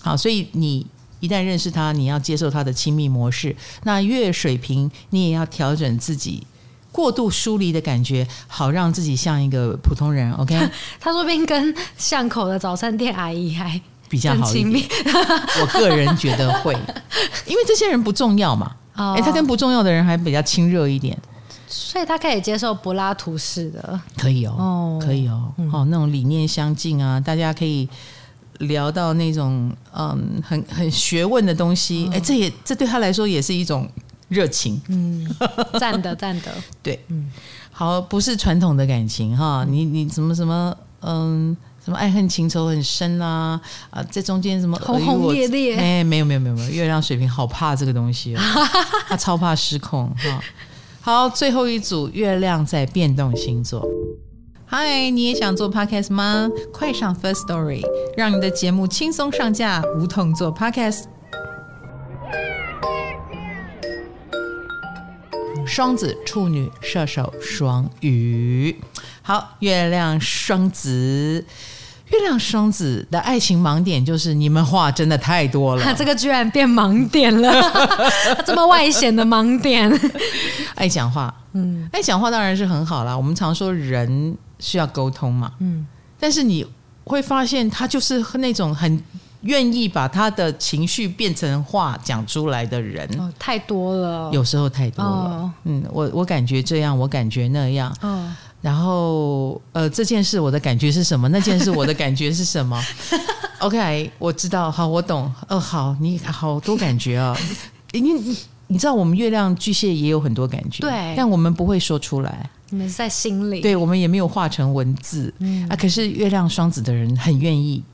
好，所以你一旦认识他，你要接受他的亲密模式。那月水平，你也要调整自己过度疏离的感觉，好让自己像一个普通人。OK，他说不定跟巷口的早餐店阿姨还。比较好一点，我个人觉得会，因为这些人不重要嘛。哎，他跟不重要的人还比较亲热一点，所以他可以接受柏拉图式的，可以哦，可以哦，哦，那种理念相近啊，大家可以聊到那种嗯，很很学问的东西。哎，这也这对他来说也是一种热情。嗯，赞的 赞的，对，嗯，好，不是传统的感情哈，你你什么什么嗯。什么爱恨情仇很深啊啊！这中间什么轰轰烈烈？哎，没有没有没有没有，月亮水瓶好怕这个东西哦，他超怕失控哈。好，最后一组月亮在变动星座。嗨，你也想做 podcast 吗？快上 First Story，让你的节目轻松上架，无痛做 podcast。双子、处女、射手、双鱼。好，月亮双子。月亮双子的爱情盲点就是你们话真的太多了，他 这个居然变盲点了，这么外显的盲点，爱讲话，嗯，爱讲话当然是很好啦。我们常说人需要沟通嘛，嗯，但是你会发现他就是那种很愿意把他的情绪变成话讲出来的人，哦，太多了，有时候太多了，哦，嗯，我我感觉这样，我感觉那样，哦。然后，呃，这件事我的感觉是什么？那件事我的感觉是什么？OK，我知道，好，我懂。哦，好，你好多感觉啊、哦！你你你知道，我们月亮巨蟹也有很多感觉，对，但我们不会说出来，你们在心里，对，我们也没有化成文字。嗯啊，可是月亮双子的人很愿意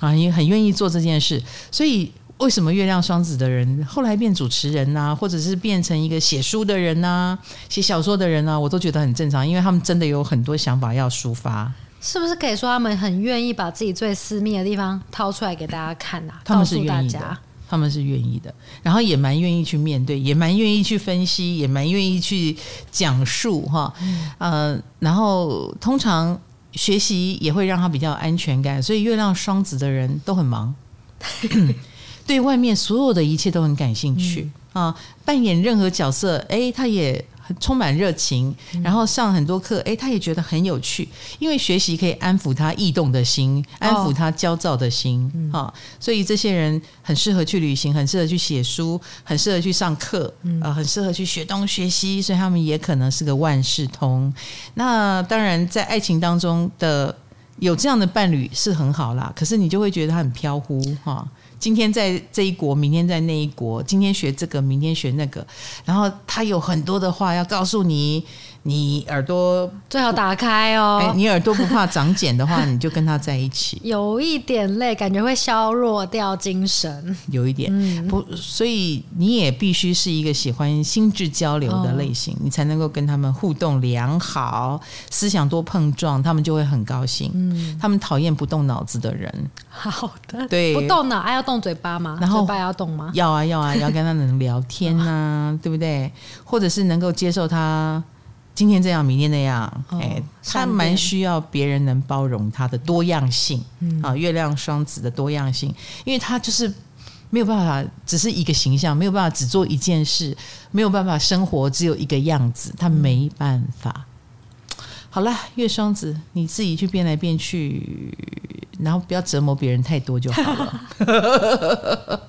啊，也很愿意做这件事，所以。为什么月亮双子的人后来变主持人呐、啊，或者是变成一个写书的人呐、啊，写小说的人啊，我都觉得很正常，因为他们真的有很多想法要抒发。是不是可以说他们很愿意把自己最私密的地方掏出来给大家看啊？他们是愿意的，他们是愿意的，然后也蛮愿意去面对，也蛮愿意去分析，也蛮愿意去讲述哈。嗯、呃，然后通常学习也会让他比较有安全感，所以月亮双子的人都很忙。对外面所有的一切都很感兴趣、嗯、啊，扮演任何角色，哎，他也。很充满热情，然后上很多课，哎，他也觉得很有趣，因为学习可以安抚他异动的心，安抚他焦躁的心啊、哦，所以这些人很适合去旅行，很适合去写书，很适合去上课，啊、呃，很适合去学东学西，所以他们也可能是个万事通。那当然，在爱情当中的有这样的伴侣是很好啦，可是你就会觉得他很飘忽哈。哦今天在这一国，明天在那一国。今天学这个，明天学那个。然后他有很多的话要告诉你。你耳朵最好打开哦。哎，你耳朵不怕长茧的话，你就跟他在一起。有一点累，感觉会削弱掉精神。有一点，嗯、不，所以你也必须是一个喜欢心智交流的类型，哦、你才能够跟他们互动良好，思想多碰撞，他们就会很高兴。嗯，他们讨厌不动脑子的人。好的，对，不动脑还要动嘴巴吗？然后嘴巴要动吗？要啊，要啊，要跟他能聊天啊，对不对？或者是能够接受他。今天这样，明天那样，哎、哦，他蛮需要别人能包容他的多样性，嗯、啊，月亮双子的多样性，因为他就是没有办法只是一个形象，没有办法只做一件事，没有办法生活只有一个样子，他没办法。好了，月双子，你自己去变来变去。然后不要折磨别人太多就好了。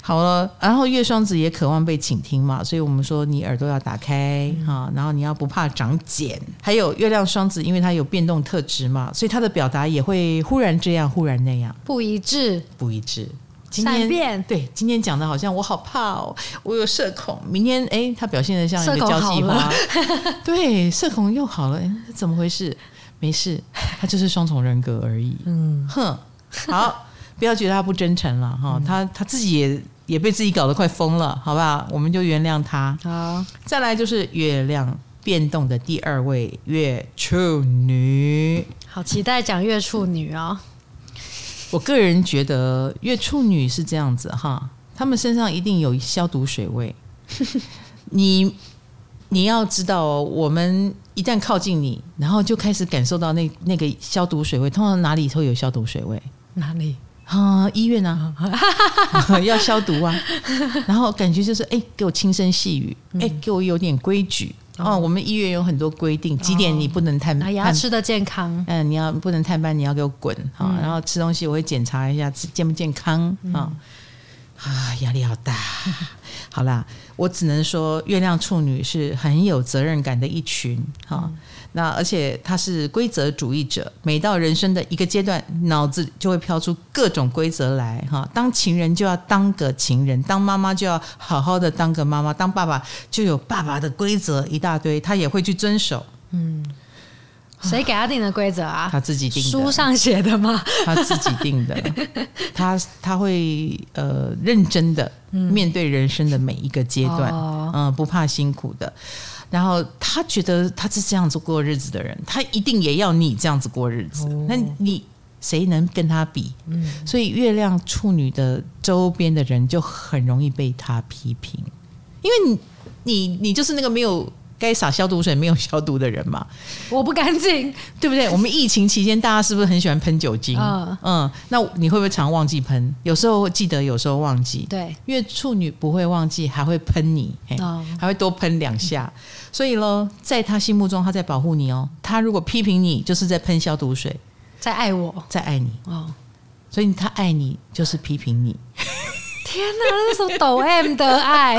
好了，然后月双子也渴望被倾听嘛，所以我们说你耳朵要打开哈，然后你要不怕长茧。还有月亮双子，因为它有变动特质嘛，所以它的表达也会忽然这样，忽然那样，不一致，不一致。今天变对，今天讲的好像我好怕哦，我有社恐。明天哎，他表现的像一个交际花，对，社恐又好了，怎么回事？没事，他就是双重人格而已。嗯，哼，好，不要觉得他不真诚了哈，他他自己也也被自己搞得快疯了，好不好？我们就原谅他。好，再来就是月亮变动的第二位月处女，好期待讲月处女哦。我个人觉得月处女是这样子哈，他们身上一定有消毒水味。你你要知道哦，我们。一旦靠近你，然后就开始感受到那那个消毒水味。通常哪里会有消毒水味？哪里啊？医院啊，要消毒啊。然后感觉就是，哎，给我轻声细语，哎，给我有点规矩。哦，我们医院有很多规定，几点你不能探班，他吃的健康。嗯，你要不能探班，你要给我滚啊。然后吃东西我会检查一下健不健康啊。啊，压力好大。好啦，我只能说，月亮处女是很有责任感的一群哈。嗯、那而且他是规则主义者，每到人生的一个阶段，脑子就会飘出各种规则来哈。当情人就要当个情人，当妈妈就要好好的当个妈妈，当爸爸就有爸爸的规则一大堆，他也会去遵守。嗯。谁给他定的规则啊？他自己定的。书上写的吗？他自己定的。他他会呃认真的面对人生的每一个阶段，嗯、呃，不怕辛苦的。然后他觉得他是这样子过日子的人，他一定也要你这样子过日子。哦、那你谁能跟他比？嗯、所以月亮处女的周边的人就很容易被他批评，因为你你你就是那个没有。该洒消毒水没有消毒的人嘛？我不干净，对不对？我们疫情期间，大家是不是很喜欢喷酒精？嗯嗯，那你会不会常忘记喷？有时候记得，有时候忘记。对，因为处女不会忘记，还会喷你，哦、还会多喷两下。所以喽，在他心目中，他在保护你哦。他如果批评你，就是在喷消毒水，在爱我，在爱你哦。所以他爱你，就是批评你。天哪，那是抖 M 的爱，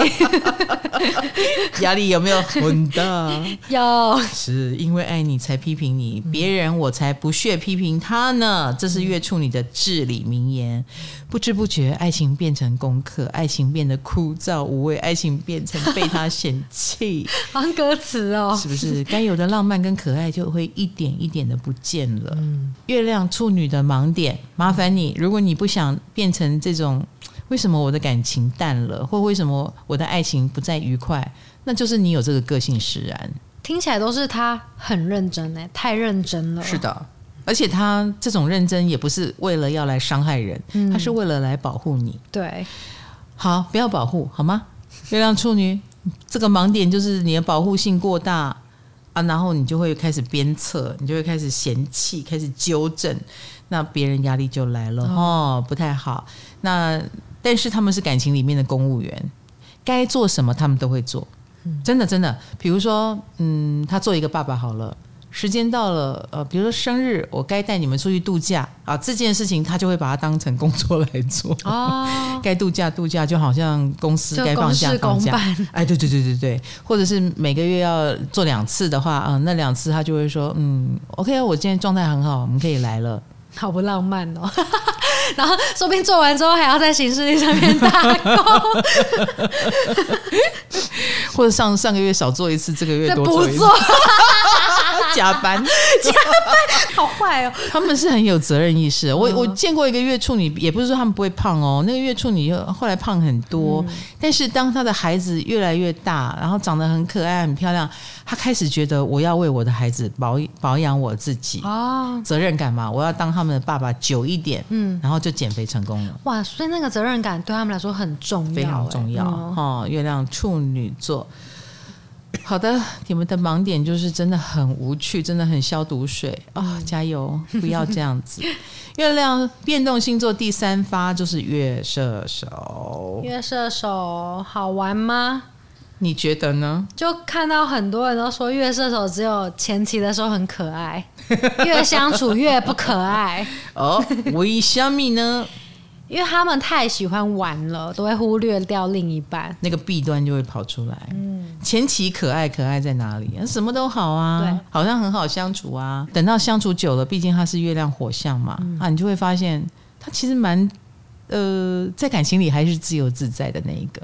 压力有没有很大？有，是因为爱你才批评你，别人我才不屑批评他呢。这是月处女的至理名言。不知不觉，爱情变成功课，爱情变得枯燥无味，爱情变成被他嫌弃。放歌词哦，是不是？该有的浪漫跟可爱就会一点一点的不见了。嗯，月亮处女的盲点，麻烦你，如果你不想变成这种。为什么我的感情淡了，或为什么我的爱情不再愉快？那就是你有这个个性使然。听起来都是他很认真哎，太认真了。是的，而且他这种认真也不是为了要来伤害人，嗯、他是为了来保护你。对，好，不要保护好吗？月亮处女，这个盲点就是你的保护性过大啊，然后你就会开始鞭策，你就会开始嫌弃，开始纠正，那别人压力就来了哦，不太好。那。但是他们是感情里面的公务员，该做什么他们都会做。真的真的，比如说，嗯，他做一个爸爸好了。时间到了，呃，比如说生日，我该带你们出去度假啊，这件事情他就会把它当成工作来做。哦，该度假度假，就好像公司该放假放假。哎，对对对对对，或者是每个月要做两次的话，嗯、呃，那两次他就会说，嗯，OK，我今天状态很好，我们可以来了。好不浪漫哦。然后说不定做完之后还要在行事历上面打勾，或者上上个月少做一次，这个月多做一次。加班，加班，好坏哦！他们是很有责任意识。我我见过一个月处女，也不是说他们不会胖哦。那个月处女后来胖很多，嗯、但是当他的孩子越来越大，然后长得很可爱、很漂亮，他开始觉得我要为我的孩子保保养我自己哦，责任感嘛，我要当他们的爸爸久一点，嗯，然后就减肥成功了。哇，所以那个责任感对他们来说很重要，非常重要嗯，哦。月亮处女座。好的，你们的盲点就是真的很无趣，真的很消毒水啊、哦！加油，不要这样子。月亮变动星座第三发就是月射手，月射手好玩吗？你觉得呢？就看到很多人都说月射手只有前期的时候很可爱，越相处越不可爱 哦。为什么呢？因为他们太喜欢玩了，都会忽略掉另一半，那个弊端就会跑出来。嗯，前期可爱可爱在哪里？什么都好啊，对，好像很好相处啊。等到相处久了，毕竟他是月亮火象嘛，嗯、啊，你就会发现他其实蛮呃，在感情里还是自由自在的那一个。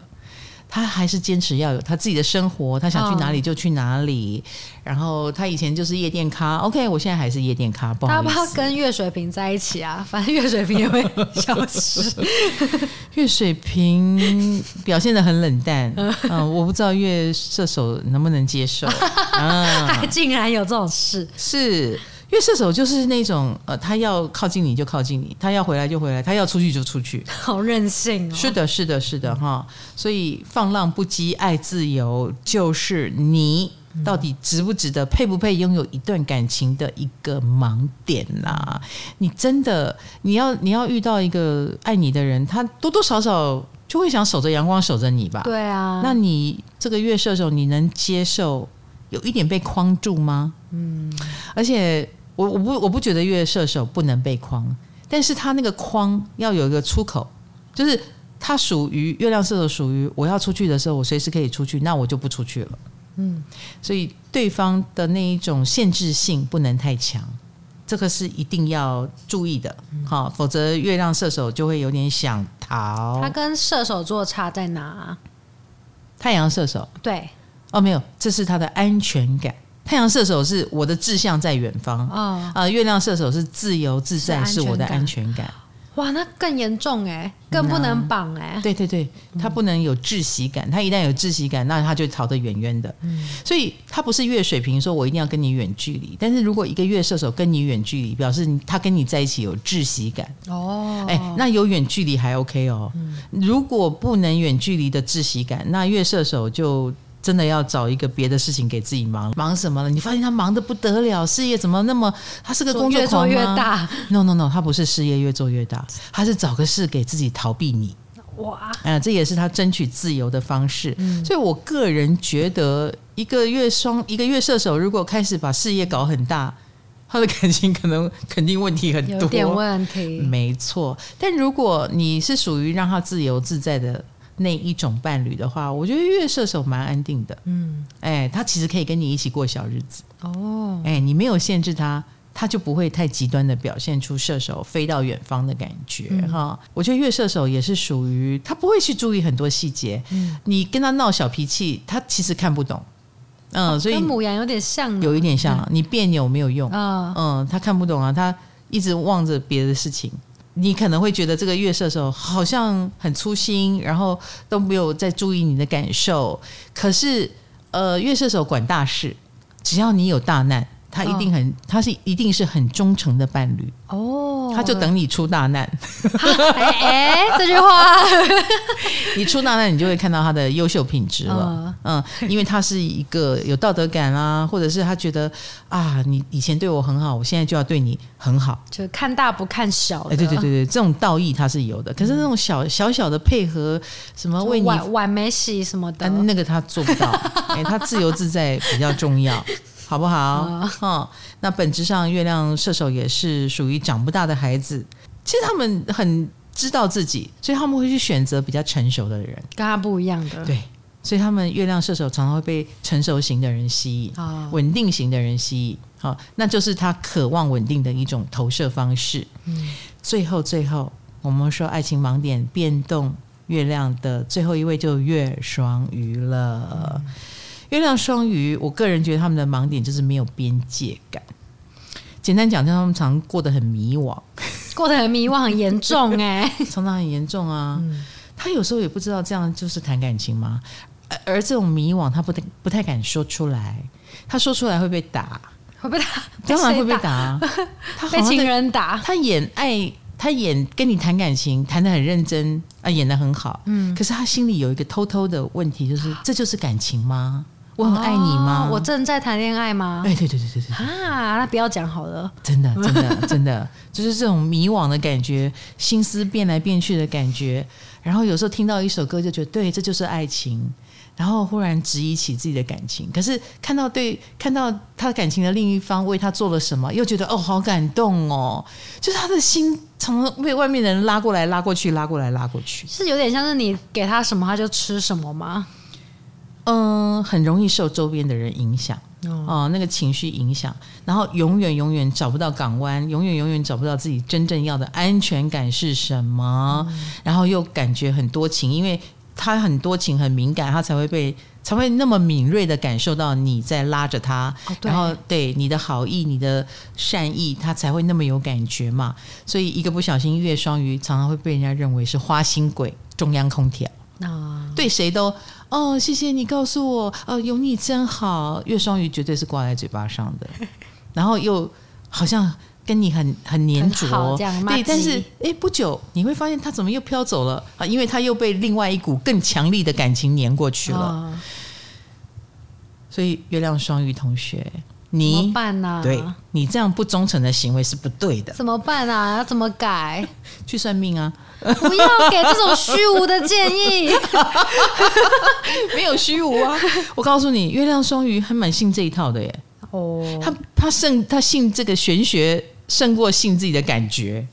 他还是坚持要有他自己的生活，他想去哪里就去哪里。哦、然后他以前就是夜店咖，OK，我现在还是夜店咖。不好意思，他要不要跟岳水瓶在一起啊？反正岳水瓶也会消失。岳水瓶表现的很冷淡，嗯、呃，我不知道岳射手能不能接受。啊，还竟然有这种事，是。因为射手就是那种呃，他要靠近你就靠近你，他要回来就回来，他要出去就出去，好任性哦。是的，是的，是的，哈。所以放浪不羁，爱自由，就是你到底值不值得，配不配拥有一段感情的一个盲点啦、啊。你真的，你要你要遇到一个爱你的人，他多多少少就会想守着阳光守着你吧。对啊，那你这个月射手，你能接受有一点被框住吗？嗯，而且。我我不我不觉得月射手不能被框，但是他那个框要有一个出口，就是他属于月亮射手，属于我要出去的时候，我随时可以出去，那我就不出去了。嗯，所以对方的那一种限制性不能太强，这个是一定要注意的。好，否则月亮射手就会有点想逃。他跟射手座差在哪？太阳射手对哦，没有，这是他的安全感。太阳射手是我的志向在远方啊，呃，月亮射手是自由自在，是我的安全感。哇，那更严重哎，更不能绑哎。对对对，他不能有窒息感，他一旦有窒息感，那他就逃得远远的。嗯，所以他不是月水瓶，说我一定要跟你远距离。但是如果一个月射手跟你远距离，表示他跟你在一起有窒息感哦。哎，那有远距离还 OK 哦。如果不能远距离的窒息感，那月射手就。真的要找一个别的事情给自己忙，忙什么了？你发现他忙得不得了，事业怎么那么？他是个工作狂吗？越做越大？No No No，他不是事业越做越大，他是找个事给自己逃避你。哇！嗯，这也是他争取自由的方式。嗯，所以我个人觉得，一个月双一个月射手，如果开始把事业搞很大，他的感情可能 肯定问题很多，有点问题。没错，但如果你是属于让他自由自在的。那一种伴侣的话，我觉得月射手蛮安定的。嗯，哎，他其实可以跟你一起过小日子。哦，哎，你没有限制他，他就不会太极端的表现出射手飞到远方的感觉。哈、嗯，我觉得月射手也是属于他不会去注意很多细节。嗯，你跟他闹小脾气，他其实看不懂。嗯，所以跟母羊有点像，有一点像。嗯、你别扭没有用。啊嗯，他看不懂啊，他一直望着别的事情。你可能会觉得这个月射手好像很粗心，然后都没有在注意你的感受。可是，呃，月射手管大事，只要你有大难，他一定很，哦、他是一定是很忠诚的伴侣。哦，他就等你出大难。哎哎，这句话，你出大难，你就会看到他的优秀品质了。嗯，因为他是一个有道德感啊，或者是他觉得啊，你以前对我很好，我现在就要对你很好，就看大不看小。哎，对对对对，这种道义他是有的。可是那种小小小的配合，什么为你碗碗没洗什么的，那个他做不到。哎，他自由自在比较重要。好不好？嗯、哦，那本质上月亮射手也是属于长不大的孩子。其实他们很知道自己，所以他们会去选择比较成熟的人，跟他不一样的。对，所以他们月亮射手常常会被成熟型的人吸引，哦、稳定型的人吸引。好、哦，那就是他渴望稳定的一种投射方式。嗯，最后最后，我们说爱情盲点变动月亮的最后一位就月双鱼了。嗯月亮双鱼，我个人觉得他们的盲点就是没有边界感。简单讲，就是他们常过得很迷惘，过得很迷惘，很严重 哎，常常很严重啊。嗯、他有时候也不知道这样就是谈感情吗？而这种迷惘，他不太不太敢说出来。他说出来会被打，会被打，当然会被打。他被情人打，他演爱，他演跟你谈感情，谈得很认真啊，演得很好。嗯，可是他心里有一个偷偷的问题，就是这就是感情吗？我很爱你吗？哦、我正在谈恋爱吗？哎，对对对对对啊，那不要讲好了。真的，真的，真的，就是这种迷惘的感觉，心思变来变去的感觉。然后有时候听到一首歌，就觉得对，这就是爱情。然后忽然质疑起自己的感情，可是看到对看到他感情的另一方为他做了什么，又觉得哦，好感动哦。就是他的心常常被外面的人拉过来、拉过去、拉过来、拉过去，是有点像是你给他什么，他就吃什么吗？嗯，很容易受周边的人影响哦、呃，那个情绪影响，然后永远永远找不到港湾，永远永远找不到自己真正要的安全感是什么，嗯、然后又感觉很多情，因为他很多情很敏感，他才会被才会那么敏锐的感受到你在拉着他，哦、然后对你的好意、你的善意，他才会那么有感觉嘛。所以一个不小心，月双鱼常常会被人家认为是花心鬼、中央空调啊，哦、对谁都。哦，谢谢你告诉我，哦，有你真好。月双鱼绝对是挂在嘴巴上的，然后又好像跟你很很黏着，对。但是，哎，不久你会发现他怎么又飘走了啊？因为他又被另外一股更强力的感情粘过去了。哦、所以，月亮双鱼同学，你怎么办呢、啊？对，你这样不忠诚的行为是不对的。怎么办啊？要怎么改？去算命啊！不要给这种虚无的建议，没有虚无啊！我告诉你，月亮双鱼还蛮信这一套的耶。哦，他他胜他信这个玄学胜过信自己的感觉，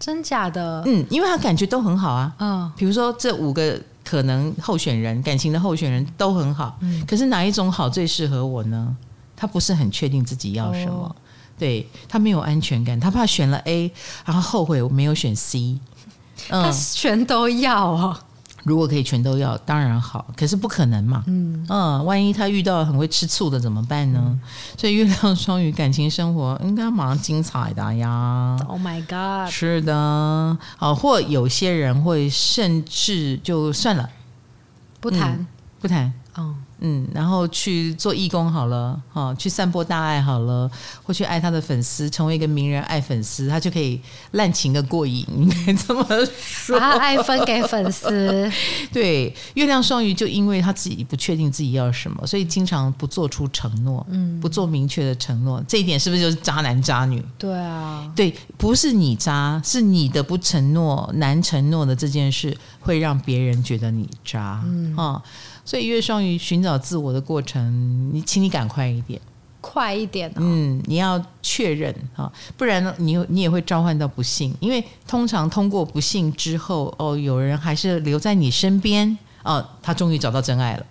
真假的？嗯，因为他感觉都很好啊。嗯，比如说这五个可能候选人，感情的候选人都很好。嗯，可是哪一种好最适合我呢？他不是很确定自己要什么，哦、对他没有安全感，他怕选了 A，然后后悔我没有选 C。他全都要哦，如果可以全都要，当然好。可是不可能嘛，嗯嗯，万一他遇到很会吃醋的怎么办呢？嗯、所以月亮双鱼感情生活应该马上精彩的呀！Oh my god！是的，好，或有些人会甚至就算了，不谈、嗯、不谈，哦。嗯，然后去做义工好了，哈，去散播大爱好了，或去爱他的粉丝，成为一个名人爱粉丝，他就可以滥情的过瘾，应该这么说，把他爱分给粉丝。对，月亮双鱼就因为他自己不确定自己要什么，所以经常不做出承诺，嗯，不做明确的承诺，这一点是不是就是渣男渣女？对啊，对，不是你渣，是你的不承诺、难承诺的这件事，会让别人觉得你渣，嗯啊。所以月双鱼寻找自我的过程，你请你赶快一点，快一点，哦。嗯，你要确认啊，不然呢，你你也会召唤到不幸。因为通常通过不幸之后，哦，有人还是留在你身边，哦，他终于找到真爱了。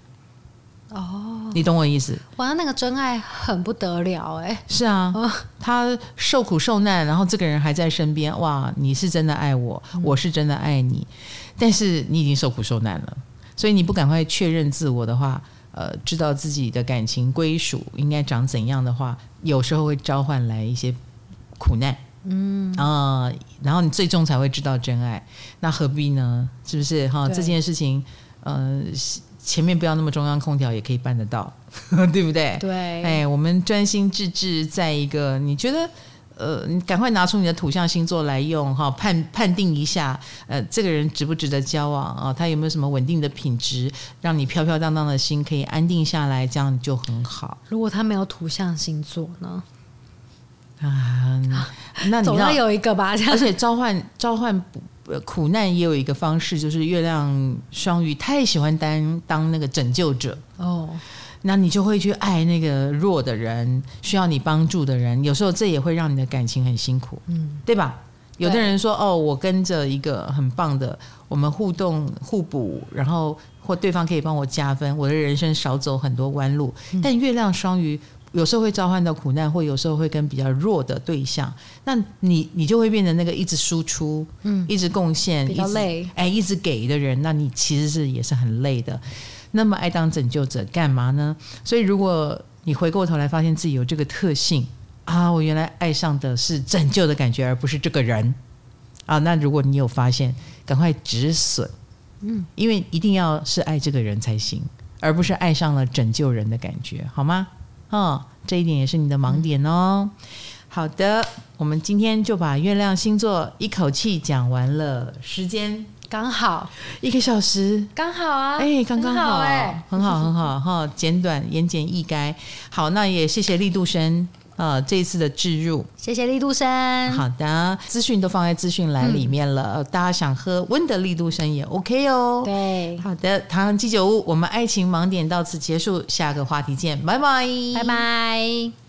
哦，你懂我意思？哇，那个真爱很不得了哎。是啊，他受苦受难，然后这个人还在身边。哇，你是真的爱我，我是真的爱你，但是你已经受苦受难了。所以你不赶快确认自我的话，呃，知道自己的感情归属应该长怎样的话，有时候会召唤来一些苦难，嗯啊、呃，然后你最终才会知道真爱。那何必呢？是不是哈？这件事情，呃，前面不要那么中央空调也可以办得到，对不对？对，哎，我们专心致志在一个你觉得呃，你赶快拿出你的土象星座来用哈，判判定一下，呃，这个人值不值得交往啊？他有没有什么稳定的品质，让你飘飘荡荡的心可以安定下来，这样就很好。如果他没有土象星座呢？啊，那 你总要有一个吧？而且召唤召唤苦难也有一个方式，就是月亮双鱼太喜欢当当那个拯救者哦。那你就会去爱那个弱的人，需要你帮助的人。有时候这也会让你的感情很辛苦，嗯，对吧？有的人说：“哦，我跟着一个很棒的，我们互动互补，然后或对方可以帮我加分，我的人生少走很多弯路。嗯”但月亮双鱼有时候会召唤到苦难，或有时候会跟比较弱的对象，那你你就会变成那个一直输出，嗯，一直贡献，比较累，哎，一直给的人，那你其实是也是很累的。那么爱当拯救者干嘛呢？所以如果你回过头来发现自己有这个特性啊，我原来爱上的是拯救的感觉，而不是这个人啊。那如果你有发现，赶快止损，嗯，因为一定要是爱这个人才行，而不是爱上了拯救人的感觉，好吗？哦，这一点也是你的盲点哦。好的，我们今天就把月亮星座一口气讲完了，时间。刚好一个小时，刚好啊！哎，刚刚好，哎，很好，很好，哈，简短、言简意赅。好，那也谢谢力度生啊，这一次的置入，谢谢力度生。好的，资讯都放在资讯栏里面了，嗯、大家想喝温的力度生也 OK 哦。对，好的，唐阳鸡酒屋，我们爱情盲点到此结束，下个话题见，拜拜，拜拜。